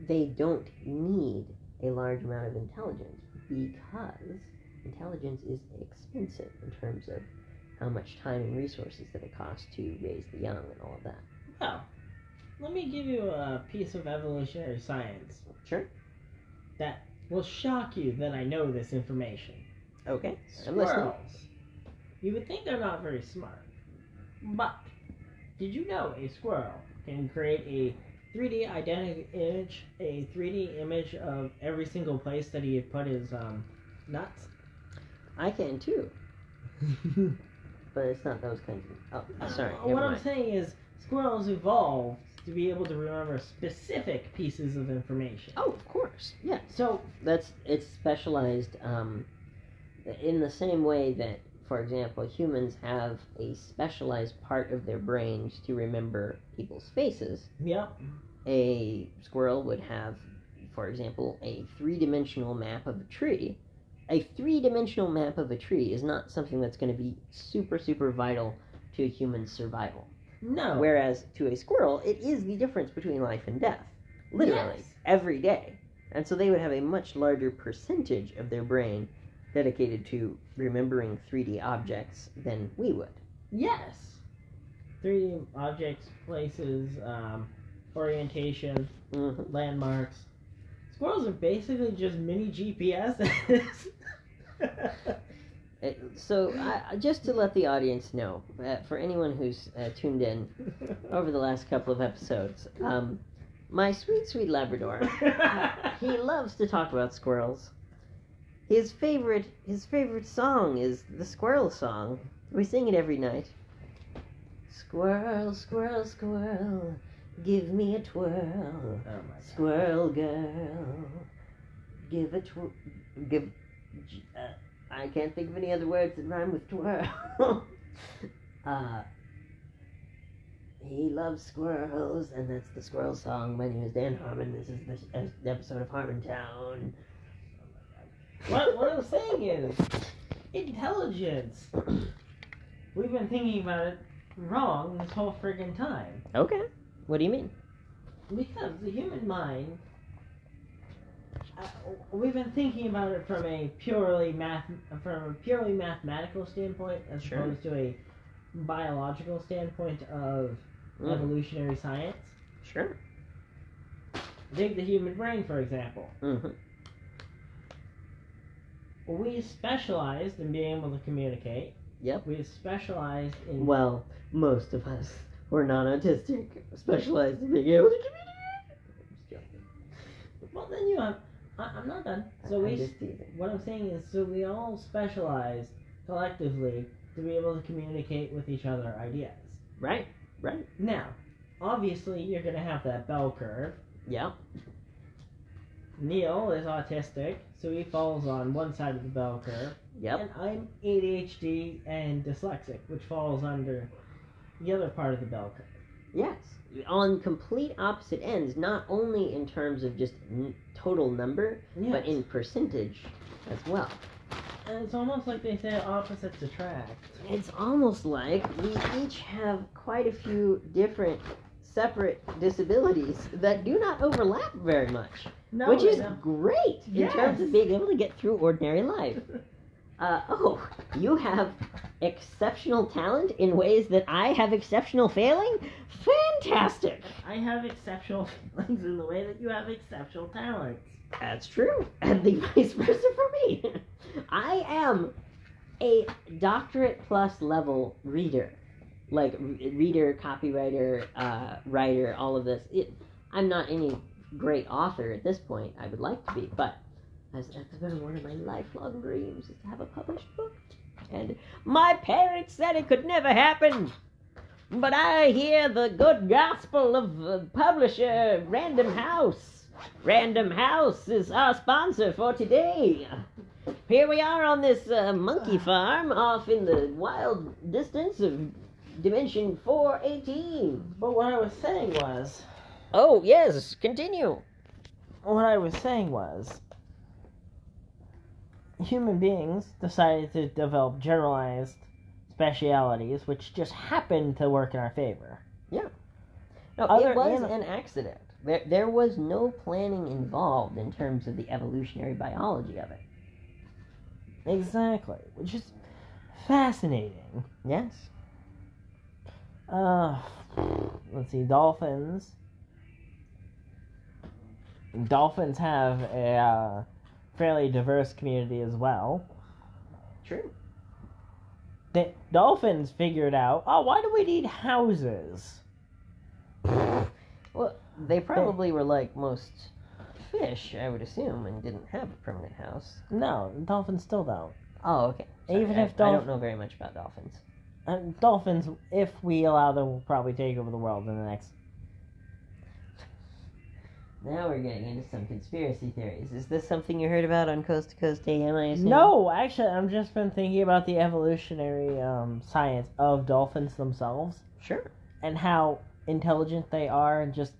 they don't need a large amount of intelligence because intelligence is expensive in terms of how much time and resources that it costs to raise the young and all of that. Well, let me give you a piece of evolutionary science Sure. that will shock you that I know this information. Okay. I'm listening. Squirrels. You would think they're not very smart. But did you know a squirrel can create a 3D identity image, a 3D image of every single place that he put his um, nuts? I can too, (laughs) but it's not those kinds of. Oh, sorry. Uh, what I'm saying is squirrels evolved to be able to remember specific pieces of information. Oh, of course. Yeah. So That's it's specialized um, in the same way that, for example, humans have a specialized part of their brains to remember people's faces. Yep. A squirrel would have, for example, a three-dimensional map of a tree. A three-dimensional map of a tree is not something that's going to be super, super vital to a human's survival. No. Whereas to a squirrel, it is the difference between life and death, literally Yes. every day. And so they would have a much larger percentage of their brain dedicated to remembering 3D objects than we would. Yes. 3D objects, places, um, orientation, Mhm. landmarks. Squirrels are basically just mini GPS. It- (laughs) So, I, just to let the audience know, uh, for anyone who's uh, tuned in over the last couple of episodes, um, my sweet, sweet Labrador (laughs) he loves to talk about squirrels. His favorite his favorite song is the squirrel song. We sing it every night. Squirrel, squirrel, squirrel, give me a twirl. Oh my. Squirrel girl, give a twirl. Give. Uh, I can't think of any other words that rhyme with twirl. (laughs) uh, he loves squirrels, and that's the squirrel song. My name is Dan Harmon. This is the uh, episode of Harmontown. What, what I'm saying is, intelligence. We've been thinking about it wrong this whole friggin' time. Okay. What do you mean? Because the human mind, uh, we've been thinking about it from a purely math, from a purely mathematical standpoint, as Sure. opposed to a biological standpoint of Mm, evolutionary science. sure. Take the human brain, for example. hmm We specialized in being able to communicate. Yep. We specialized in Well, most of us were non-autistic, specialized in being able to communicate. Well, then you have. I, I'm not done. So I'm we. What I'm saying is, so we all specialized collectively to be able to communicate with each other ideas. Right. Right. Now, obviously, you're gonna have that bell curve. Yep. Neil is autistic, so he falls on one side of the bell curve, Yep. and I'm ADHD and dyslexic, which falls under the other part of the bell curve. Yes, on complete opposite ends, not only in terms of just n- total number, but in percentage as well. and it's almost like they say opposites attract. It's almost like we each have quite a few different, separate disabilities that do not overlap very much, No, which is don't. great in terms of being able to get through ordinary life. (laughs) Uh, oh, you have exceptional talent in ways that I have exceptional failing? Fantastic! I have exceptional (laughs) feelings in the way that you have exceptional talents. That's true. And the (laughs) vice versa for me. I am a doctorate plus level reader. Like reader, copywriter, uh, writer, all of this. It, I'm not any great author at this point. I would like to be, but That's, been one of my lifelong dreams is to have a published book. And my parents said it could never happen. But I hear the good gospel of uh, publisher Random House. Random House is our sponsor for today. Here we are on this uh, monkey farm off in the wild distance of Dimension 418. But what I was saying was, Oh, yes, continue. what I was saying was, human beings decided to develop generalized specialities, which just happened to work in our favor. Yeah. No, Other- it was an accident. There, there was no planning involved in terms of the evolutionary biology of it. Exactly, which is fascinating. Yes. Uh, let's see, dolphins. Dolphins have a uh, fairly diverse community as well. True. The dolphins figured out, oh, why do we need houses? Well, they probably were like most fish, I would assume, and didn't have a permanent house. No, dolphins still don't. Oh, okay. Even I, if I don't know very much about dolphins. Uh, dolphins, if we allow them, will probably take over the world in the next. Now we're getting into some conspiracy theories. Is this something you heard about on Coast to Coast AM? I assume. No, actually, I've just been thinking about the evolutionary um, science of dolphins themselves. Sure. and how intelligent they are and just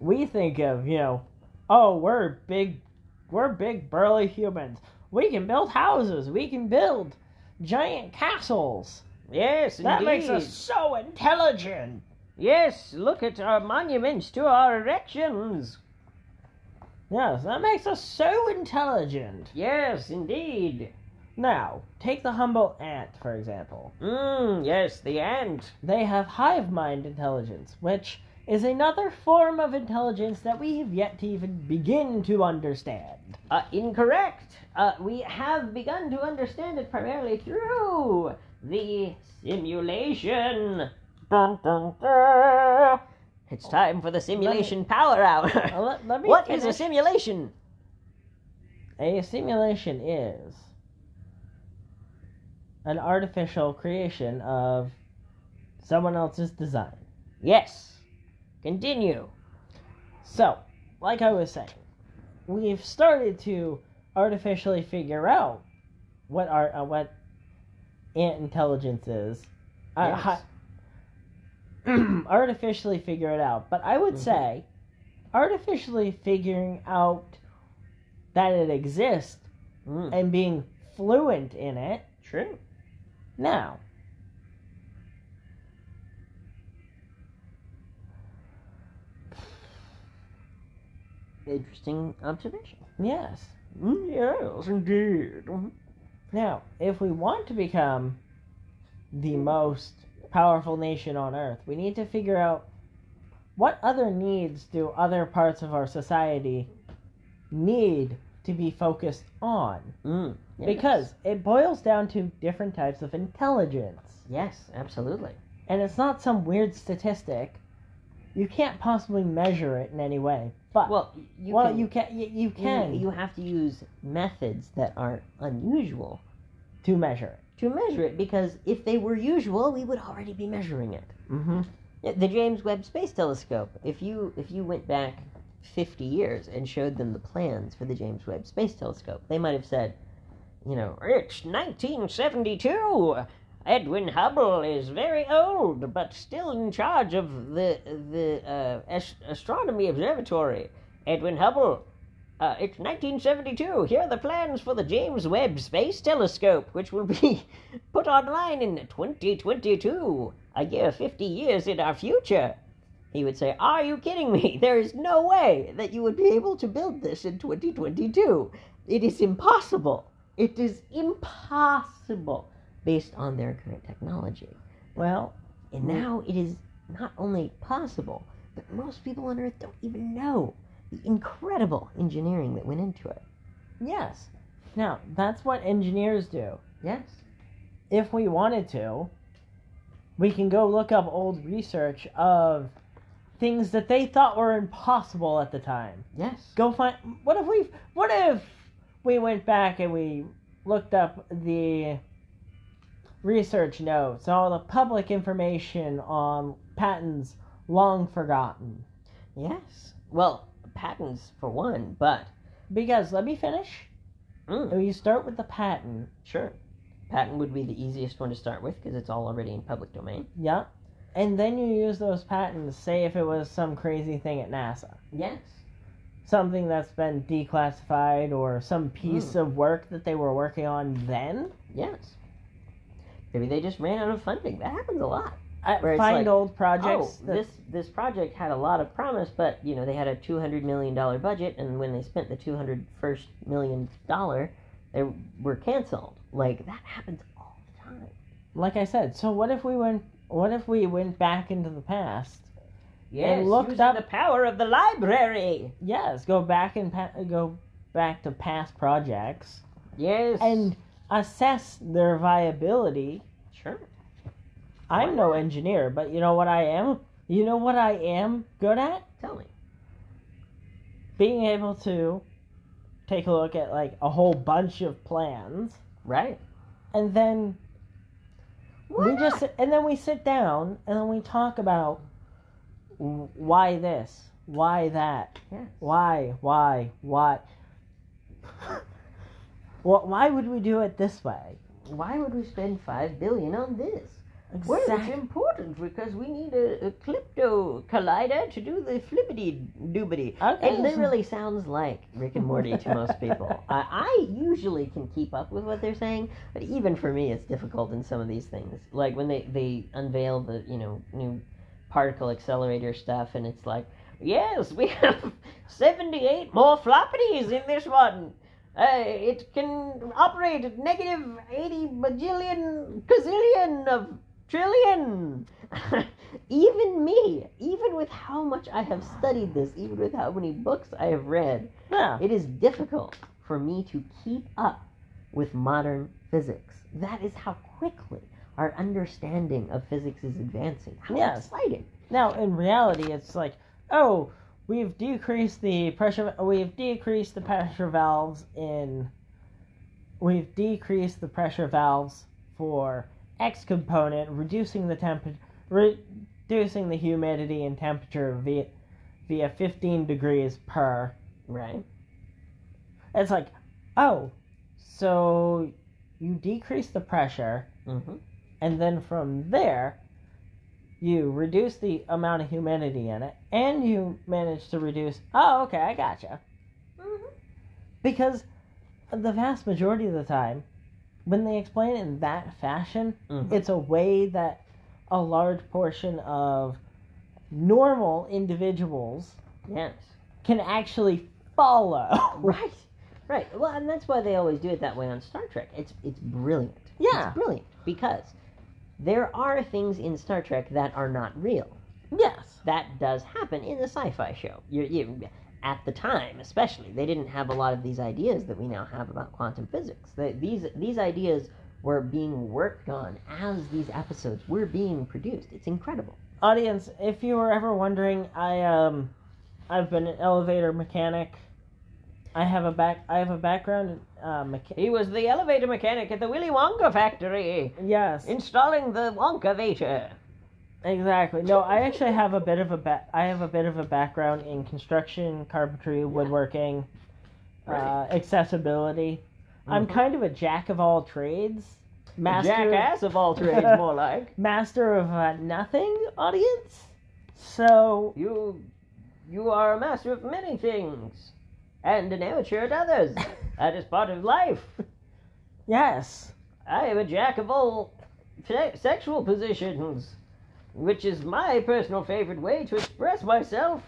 we think of you know oh we're big we're big burly humans we can build houses we can build giant castles Yes, that makes us so intelligent Yes, look at our monuments to our erections. yes that makes us so intelligent Yes, indeed. now take the humble ant for example Mmm, yes, the ant. they have hive mind intelligence which is another form of intelligence that we have yet to even begin to understand Uh, incorrect. Uh, we have begun to understand it primarily through the simulation. Dun, dun, dun. It's time for the simulation power hour. (laughs) Let, let me What is a simulation? A simulation is an artificial creation of someone else's design. Yes. Continue. So, like I was saying, we've started to artificially figure out what our uh, what ant intelligence is. Uh, Yes. hi- (clears throat) artificially figure it out, but I would Mhm. say artificially figuring out that it exists Mm, and being fluent in it true. now. Interesting observation. Yes. Yes, indeed. Now, if we want to become the most powerful nation on earth, we need to figure out what other needs do other parts of our society need to be focused on. Mm, yes. Because it boils down to different types of intelligence. Yes, absolutely. And it's not some weird statistic. You can't possibly measure it in any way. But Well, you well, can, you can you, you you- You, have to use methods that are unusual to measure it. To measure it because if they were usual, we would already be measuring it. Mm-hmm. The James Webb Space Telescope. If you if you went back 50 years and showed them the plans for the James Webb Space Telescope, they might have said, you know, it's 1972. Edwin Hubble is very old, but still in charge of the the uh, ast- astronomy observatory. Edwin Hubble. Uh, it's 1972. Here are the plans for the James Webb Space Telescope, which will be (laughs) put online in 2022, a year 50 years in our future. He would say, Are you kidding me? (laughs) There is no way that you would be able to build this in 2022. It is impossible. It is impossible based on their current technology. Well, And now it is not only possible, but most people on Earth don't even know the incredible engineering that went into it. yes. Now, that's what engineers do. Yes. if we wanted to, we can go look up old research of things that they thought were impossible at the time. Yes. Go find. What if we? What if we went back and we looked up the research notes, all the public information on patents long forgotten? Yes. Well, patents for one, but Because let me finish. mm, you start with the patent, sure, patent would be the easiest one to start with because it's all already in public domain. yeah, and then you use those patents. Say if it was some crazy thing at NASA, Yes. something that's been declassified, or some piece Hmm. of work that they were working on then. Yes. Maybe they just ran out of funding. That happens a lot. I find like, old projects. oh, that- this this project had a lot of promise, but you know they had a two hundred million dollar budget, and when they spent the two hundred first million dollar, they were canceled. Like that happens all the time. like I said, so what if we went? What if we went back into the past? Yes, looked using up- the power of the library. Yes, go back and pa- go back to past projects Yes, and assess their viability. sure. I'm no engineer, but you know what I am? You know what I am good at? Tell me. Being able to take a look at like a whole bunch of plans Right. and then we just and then we sit down and then we talk about why this, why that, Yes. why, why, why. (laughs) Well, why would we do it this way? Why would we spend five billion on this? Well, it's important because we need a, a klepto collider to do the flippity doobity. Okay, It literally sounds like Rick and Morty to most people. (laughs) I, I usually can keep up with what they're saying, but even for me, it's difficult in some of these things. Like when they they unveil the you know new particle accelerator stuff, and it's like, yes, we have (laughs) seventy eight more floppities in this one. Uh, it can operate at negative 80 bajillion, gazillion of trillion. (laughs) even me, even with how much I have studied this, even with how many books I have read, Yeah. it is difficult for me to keep up with modern physics. That is how quickly our understanding of physics is advancing. How Yes. exciting! Now, in reality, it's like, oh, we've decreased the pressure. We've decreased the pressure valves in. We've decreased the pressure valves for X component, reducing the temperature, reducing the humidity and temperature via via 15 degrees per. Right? It's like, oh, so you decrease the pressure, Mm-hmm. and then from there you reduce the amount of humidity in it and you manage to reduce oh okay i gotcha Mm-hmm. because the vast majority of the time when they explain it in that fashion Mhm. it's a way that a large portion of normal individuals Yes. can actually follow (laughs) Right. Right. Well, and that's why they always do it that way on Star Trek. It's it's brilliant. Yeah. It's brilliant because there are things in Star Trek that are not real. yes That does happen in the sci-fi show. You, you, at the time, especially, they didn't have a lot of these ideas that we now have about quantum physics. They, these these ideas were being worked on as these episodes were being produced. It's incredible. audience if you were ever wondering i um i've been an elevator mechanic i have a back i have a background in uh, mecha- He was the elevator mechanic at the Willy Wonka factory, yes installing the Wonkavator. Exactly no i actually have a bit of a ba- i have a bit of a background in construction carpentry woodworking uh, accessibility i'm Mhm. kind of a jack of all trades master Jackass of all trades, (laughs) more like. master of uh, nothing audience so You, you are a master of many things, and an amateur at others. (laughs) that is part of life. yes I am a jack of all se- sexual positions, which is my personal favorite way to express myself.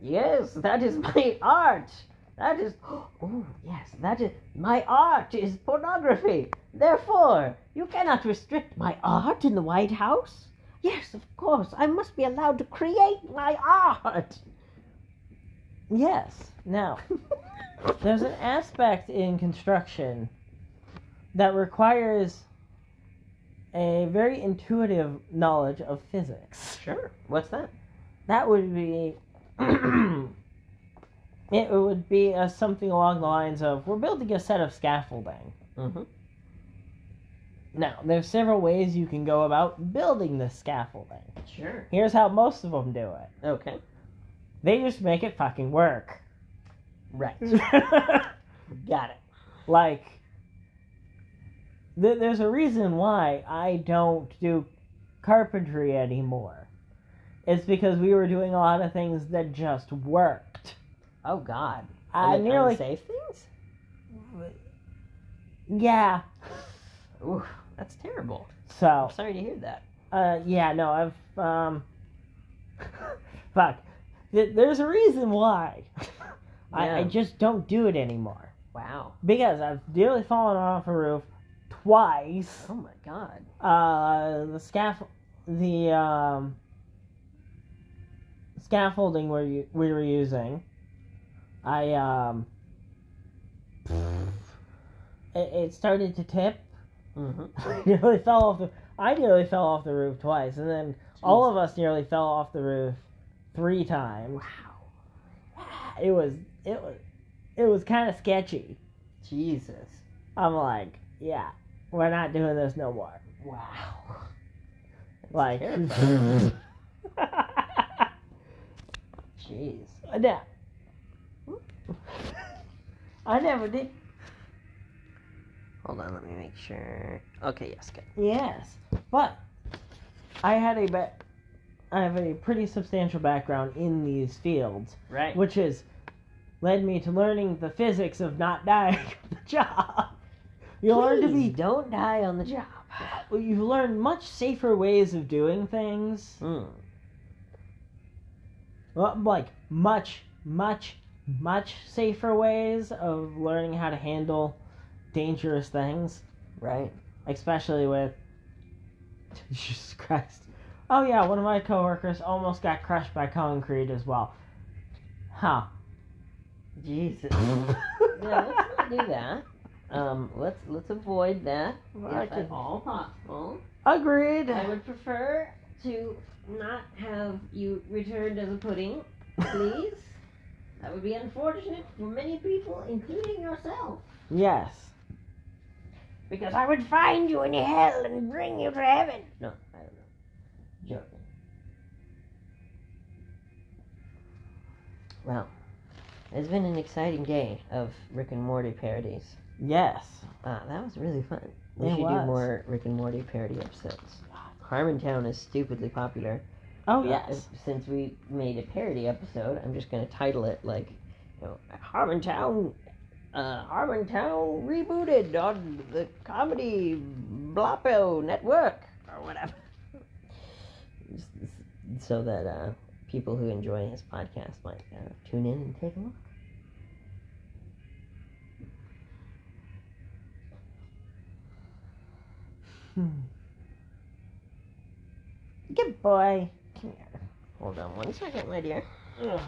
Yes, that is my art. That is, (gasps) oh yes, that is my art is pornography. Therefore, you cannot restrict my art in the White House. Yes, of course, I must be allowed to create my art. Yes. Now, (laughs) there's an aspect in construction that requires a very intuitive knowledge of physics. Sure. What's that? that would be. (clears throat) it would be uh, something along the lines of we're building a set of scaffolding. Mm-hmm. Now, there's several ways you can go about building the scaffolding. Sure. Here's how most of them do it Okay. they just make it fucking work. Right. (laughs) Got it. Like, th- there's a reason why I don't do carpentry anymore. It's because we were doing a lot of things that just worked. Oh God. I nearly, unsafe things. yeah. Ooh, that's terrible. So, I'm sorry to hear that. uh, yeah, no, I've, um, (laughs) fuck. Th- There's a reason why. (laughs) I, I just don't do it anymore. Wow. Because I've nearly fallen off a roof twice. Oh my God. Uh, the scaffold, the um, scaffolding we we were using, I um, it, it started to tip. Mm-hmm. (laughs) I nearly fell off the. I nearly fell off the roof twice, and then all of us nearly fell off the roof three times. Wow. (sighs) It was it was it was kind of sketchy. Jesus. I'm like, yeah, we're not doing this no more. Wow. Like. (laughs) Jeez. Yeah. I never did. Hold on, let me make sure. Okay, yes, good. Yes, but I had a ba- I have a pretty substantial background in these fields, Right. which has led me to learning the physics of not dying (laughs) on the job. You learn to be. don't die on the job. Well, you've learned much safer ways of doing things. Mm. Well, like much, much, much safer ways of learning how to handle dangerous things. Right. especially with (laughs) Jesus Christ. Oh yeah, one of my coworkers almost got crushed by concrete as well. Huh. Jesus. (laughs) yeah, let's not do that. Um, let's let's avoid that if at all possible. Agreed. I would prefer to not have you returned as a pudding, please. (laughs) that would be unfortunate for many people, including yourself. Yes. Because I would find you in hell and bring you to heaven. No, I don't know. Joking. Well, it's been an exciting day of Rick and Morty parodies. Yes. Uh, that was really fun. We It should was. do more Rick and Morty parody episodes. Harmontown is stupidly popular. Oh Uh, yes. since we made a parody episode, I'm just going to title it like, you know, Harmontown, uh, Harmontown rebooted on the comedy Blapo network or whatever. (laughs) So that uh, people who enjoy his podcast might uh, tune in and take a look. Hmm. Good boy. Come here. Hold on one second, my dear. Ugh.